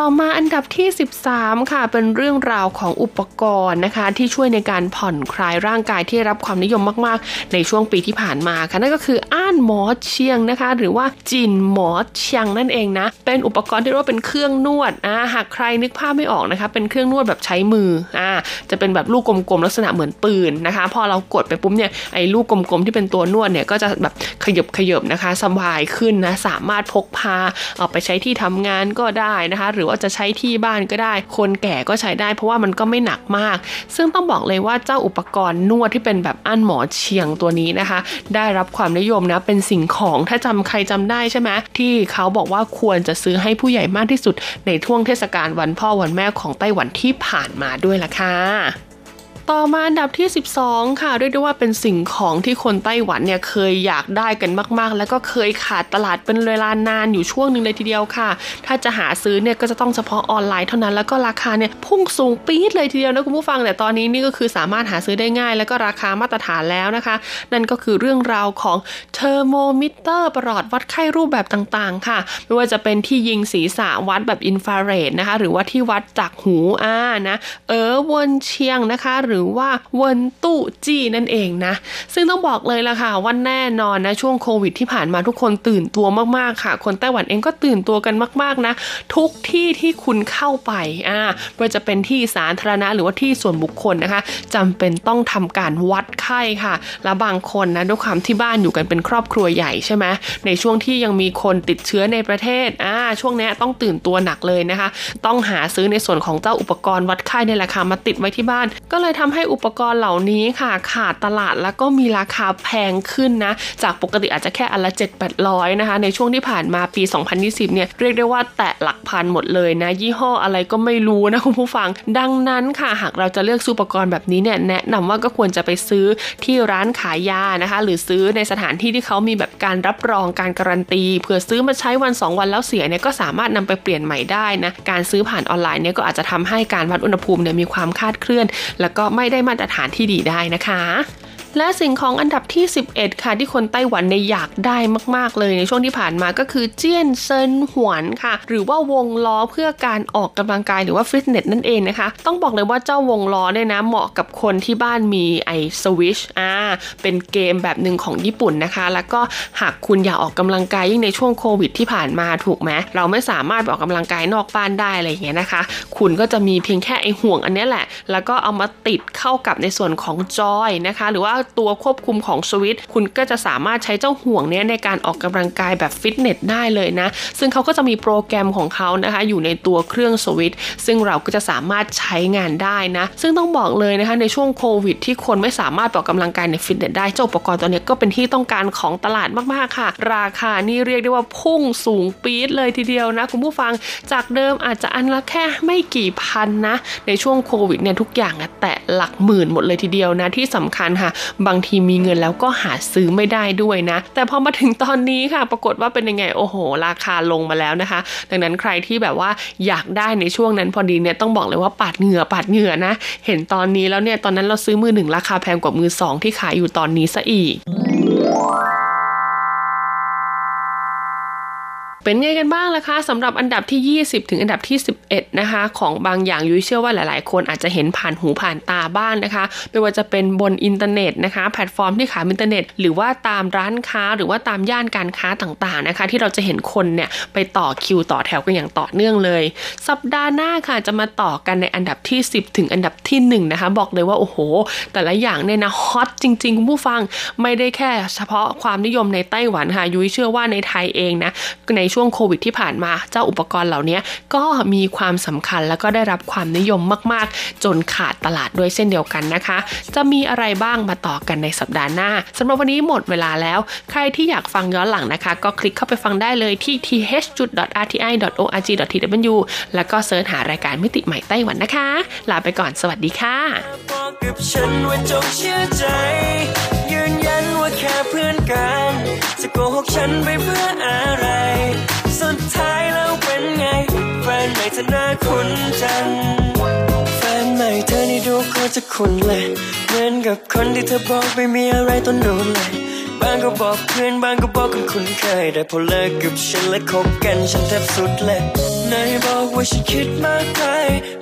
ต่อมาอันดับที่ 13 ค่ะ เป็นเรื่องราวของอุปกรณ์นะคะ ที่ช่วยในการผ่อนคลายร่างกายที่รับความนิยมมากๆ ในช่วงปีที่ผ่านมาค่ะนั่นก็คืออ้านหมอเชียงนะคะ หรือว่าจินหมอเชียงนั่นเองนะ เป็นอุปกรณ์ที่เรียกว่าเป็นเครื่องนวดอ่าหากใครนึกภาพไม่ออกนะคะ เป็นเครื่องนวดแบบใช้มืออ่าจะเป็นแบบลูกกลมๆลักษณะเหมือนปืนนะคะ พอเรากดไปปุ๊บเนี่ยไอ้ลูกกลมๆที่เป็นตัวนวดเนี่ยก็จะแบบขยบขยบนะคะสบายขึ้นนะสามารถพกพาเอาไปใช้ที่ทำงานก็ได้นะคะ หรือว่าจะใช้ที่บ้านก็ได้ คนแก่ก็ใช้ได้ เพราะว่ามันก็ไม่หนักมาก ซึ่งต้องบอกเลยว่าเจ้าอุปกรณ์นวดที่เป็นแบบอั้นหมอเชียงตัวนี้นะคะ ได้รับความนิยมนะเป็นสิ่งของถ้าจำใครจำได้ใช่ไหมที่เขาบอกว่าควรจะซื้อให้ผู้ใหญ่มากที่สุดในช่วงเทศกาลวันพ่อวันแม่ของไต้หวันที่ผ่านมาด้วยล่ะค่ะ ต่อมาอันดับที่ 12 ค่ะเรียกได้ว่าเป็นสิ่งของที่คนไต้หวันเนี่ยเคยอยากได้กันมากๆ แล้วก็เคยขาดตลาดเป็นเวลานานอยู่ช่วงหนึ่งเลยทีเดียวค่ะ ถ้าจะหาซื้อเนี่ยก็จะต้องเฉพาะออนไลน์เท่านั้นแล้วก็ราคาเนี่ยพุ่งสูงปี๊ดเลยทีเดียวนะคุณผู้ฟังแต่ตอนนี้นี่ก็คือสามารถหาซื้อได้ง่าย แล้วก็ราคามาตรฐานแล้วนะคะ นั่นก็คือเรื่องราวของเทอร์โมมิเตอร์ประหลอดวัดไข้รูปแบบต่างๆ ค่ะ ไม่ว่าจะเป็นที่ยิงศีรษะวัดแบบอินฟราเรดนะคะหรือว่าที่วัดจากหูอ่านะเออวนเชียงนะคะหรือว่าวนนตู้จี้นั่นเองนะ ซึ่งต้องบอกเลยล่ะค่ะว่าแน่นอนนะช่วงโควิดที่ผ่านมาทุกคนตื่นตัวมากๆค่ะ คนไต้หวันเองก็ตื่นตัวกันมากๆนะ ทุกที่ที่คุณเข้าไปอ่าไม่ว่าจะเป็นที่สาธารณะหรือว่าที่ส่วนบุคคลนะคะจำเป็นต้องทำการวัดไข้ค่ะ และบางคนนะด้วยความที่บ้านอยู่กันเป็นครอบครัวใหญ่ใช่ไหมในช่วงที่ยังมีคนติดเชื้อในประเทศอ่าช่วงนี้ต้องตื่นตัวหนักเลยนะคะ ต้องหาซื้อในส่วนของเจ้าอุปกรณ์วัดไข้ในราคามาติดไว้ที่บ้าน ก็เลยทำให้อุปกรณ์เหล่านี้ค่ะขาดตลาดแล้วก็มีราคาแพงขึ้นนะ จากปกติอาจจะแค่อันละ 7 8 0 0 นะคะ ในช่วงที่ผ่านมาปี 2020 เนี่ย เรียกได้ว่าแตะหลักพันหมดเลยนะ ยี่ห้ออะไรก็ไม่รู้นะคุณผู้ฟัง ดังนั้นค่ะ หากเราจะเลือกซื้ออุปกรณ์แบบนี้เนี่ยแนะนำว่าก็ควรจะไปซื้อที่ร้านขายยานะคะ หรือซื้อในสถานที่ที่เขามีแบบการรับรองการการันตีเผื่อซื้อมาใช้วัน 2 วันแล้วเสียเนี่ยก็สามารถนำไปเปลี่ยนใหม่ได้นะการซื้อผ่านออนไลน์เนี่ยก็อาจจะทำให้การวัดอุณหภูมิเนี่ยมีความคาดเคลื่อน แล้วก็ไม่ได้มาตรฐานที่ดีได้นะคะ และสิ่งของอันดับที่ 11 ค่ะ ที่คนไต้หวันในอยากได้มาก ๆ เลยในช่วงที่ผ่านมาก็คือเจี้ยนเซินหวนค่ะ หรือว่าวงล้อเพื่อการออกกำลังกายหรือว่าฟิตเนสนั่นเองนะคะ ต้องบอกเลยว่าเจ้าวงล้อเนี่ยนะเหมาะกับคนที่บ้านมีไอสวิชอ่าเป็นเกมแบบหนึ่งของญี่ปุ่นนะคะ แล้วก็หากคุณอยากออกกำลังกายยิ่งในช่วงโควิดที่ผ่านมาถูกไหมเราไม่สามารถออกกำลังกายนอกบ้านได้อะไรอย่างเงี้ยนะคะ คุณก็จะมีเพียงแค่ไอห่วงอันนี้แหละ แล้วก็เอามาติดเข้ากับในส่วนของจอยนะคะ หรือว่าตัวควบคุมของสวิตคุณก็จะสามารถใช้เจ้าห่วงนี้ในการออกกำลังกายแบบฟิตเนสได้เลยนะ ซึ่งเขาก็จะมีโปรแกรมของเขานะคะ อยู่ในตัวเครื่องสวิตซึ่งเราก็จะสามารถใช้งานได้นะ ซึ่งต้องบอกเลยนะคะในช่วงโควิด ที่คนไม่สามารถออกกำลังกายในฟิตเนสได้เจ้าอุปกรณ์ตัวนี้ก็เป็นที่ต้องการของตลาดมากๆค่ะ ราคานี่เรียกได้ว่าพุ่งสูงปี๊ดเลยทีเดียวนะ คุณผู้ฟังจากเดิมอาจจะอันละแค่ไม่กี่พันนะ ในช่วงโควิดเนี่ยทุกอย่างแตะหลักหมื่นหมดเลยทีเดียวนะที่สำคัญค่ะบางทีมีเงินแล้วก็หาซื้อไม่ได้ด้วยนะ แต่พอมาถึงตอนนี้ค่ะ ปรากฏว่าเป็นยังไงโอ้โห ราคาลงมาแล้วนะคะ ดังนั้นใครที่แบบว่าอยากได้ในช่วงนั้นพอดีเนี่ยต้องบอกเลยว่าปาดเหงื่อปาดเหงื่อนะ เห็นตอนนี้แล้วเนี่ยตอนนั้นเราซื้อมือหนึ่งราคาแพงกว่ามือสองที่ขายอยู่ตอนนี้ซะอีก เป็นไงกันบ้างล่ะคะสำหรับอันดับที่ 20 ถึงอันดับที่ 11 นะคะ ของบางอย่างยุ้ยเชื่อว่าหลาย ๆ คนอาจจะเห็นผ่านหูผ่านตาบ้างนนะคะ ไม่ว่าจะเป็นบนอินเทอร์เน็ตนะคะ แพลตฟอร์มที่ขายอินเทอร์เน็ต หรือว่าตามร้านค้าหรือว่าตามย่านการค้าต่าง ๆ นะคะ ที่เราจะเห็นคนเนี่ยไปต่อคิวต่อแถวกันอย่างต่อเนื่องเลย สัปดาห์หน้าค่ะจะมาต่อกันในอันดับที่ 10 ถึงอันดับที่ 1 นะคะ บอกเลยว่าโอ้โห แต่ละอย่างเนี่ยนะฮอตจริง ๆ คุณผู้ฟังไม่ได้แค่เฉพาะความนิยมในไต้หวันค่ะยุ้ยเชื่อว่าในไทยเองนะในช่วงโควิดที่ผ่านมา เจ้าอุปกรณ์เหล่านี้ก็มีความสำคัญแล้วก็ได้รับความนิยมมาก ๆ จนขาดตลาดด้วยเช่นเดียวกันนะคะ จะมีอะไรบ้างมาต่อกันในสัปดาห์หน้าสำหรับวันนี้หมดเวลาแล้ว ใครที่อยากฟังย้อนหลังนะคะ ก็คลิกเข้าไปฟังได้เลยที่ th.rti.org.tw แล้วก็เสิร์ชหารายการมิติใหม่ไต้หวันนะคะ ลาไปก่อนสวัสดีค่ะ ค่เพื่อนกัน จะโกหกฉันไปเพื่ออะไร สุดท้ายแล้วเป็นไง แฟนใหม่เธอหน้าคุ้นจัง แฟนใหม่เธอนี่ดูโคตรจะคุ้นเลย เหมือนกับคนที่เธอบอกไม่มีอะไรต้นนู้นเลยบางก็บอกเพื่อนบางก็บอกคนคุ้นเคย แต่พอเลิกกับฉันและคบกันฉันแทบสุดเลยนายบอกว่าฉันคิดมากไป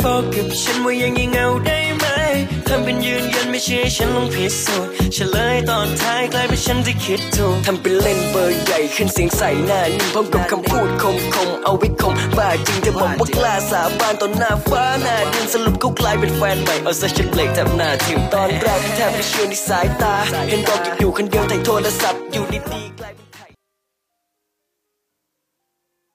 บอกกับฉันว่ายังยังเงาได้ไหมทำเป็นยืนยันไม่เชื่อฉันลองพิสูจน์เฉลยตอนท้ายกลายเป็นฉันที่คิดถูกทำเป็นเล่นเบอร์ใหญ่ขึ้นเสียงใส่หน้านิ่งพร้อมกับคำพูดคมคมเอาไว้คมบ้าจริงจะบอกว่ากล้าสาบานต่อหน้าฟ้าหน้าดินสรุปก็กลายเป็นแฟนใหม่เอาซะฉันเบรกแทบหน้าทิ่มตอนแรกแทบไม่เชื่อในสายตา เห็นบอกอยู่คนเดียวแต่ทรศัพท์อยู่ดีๆ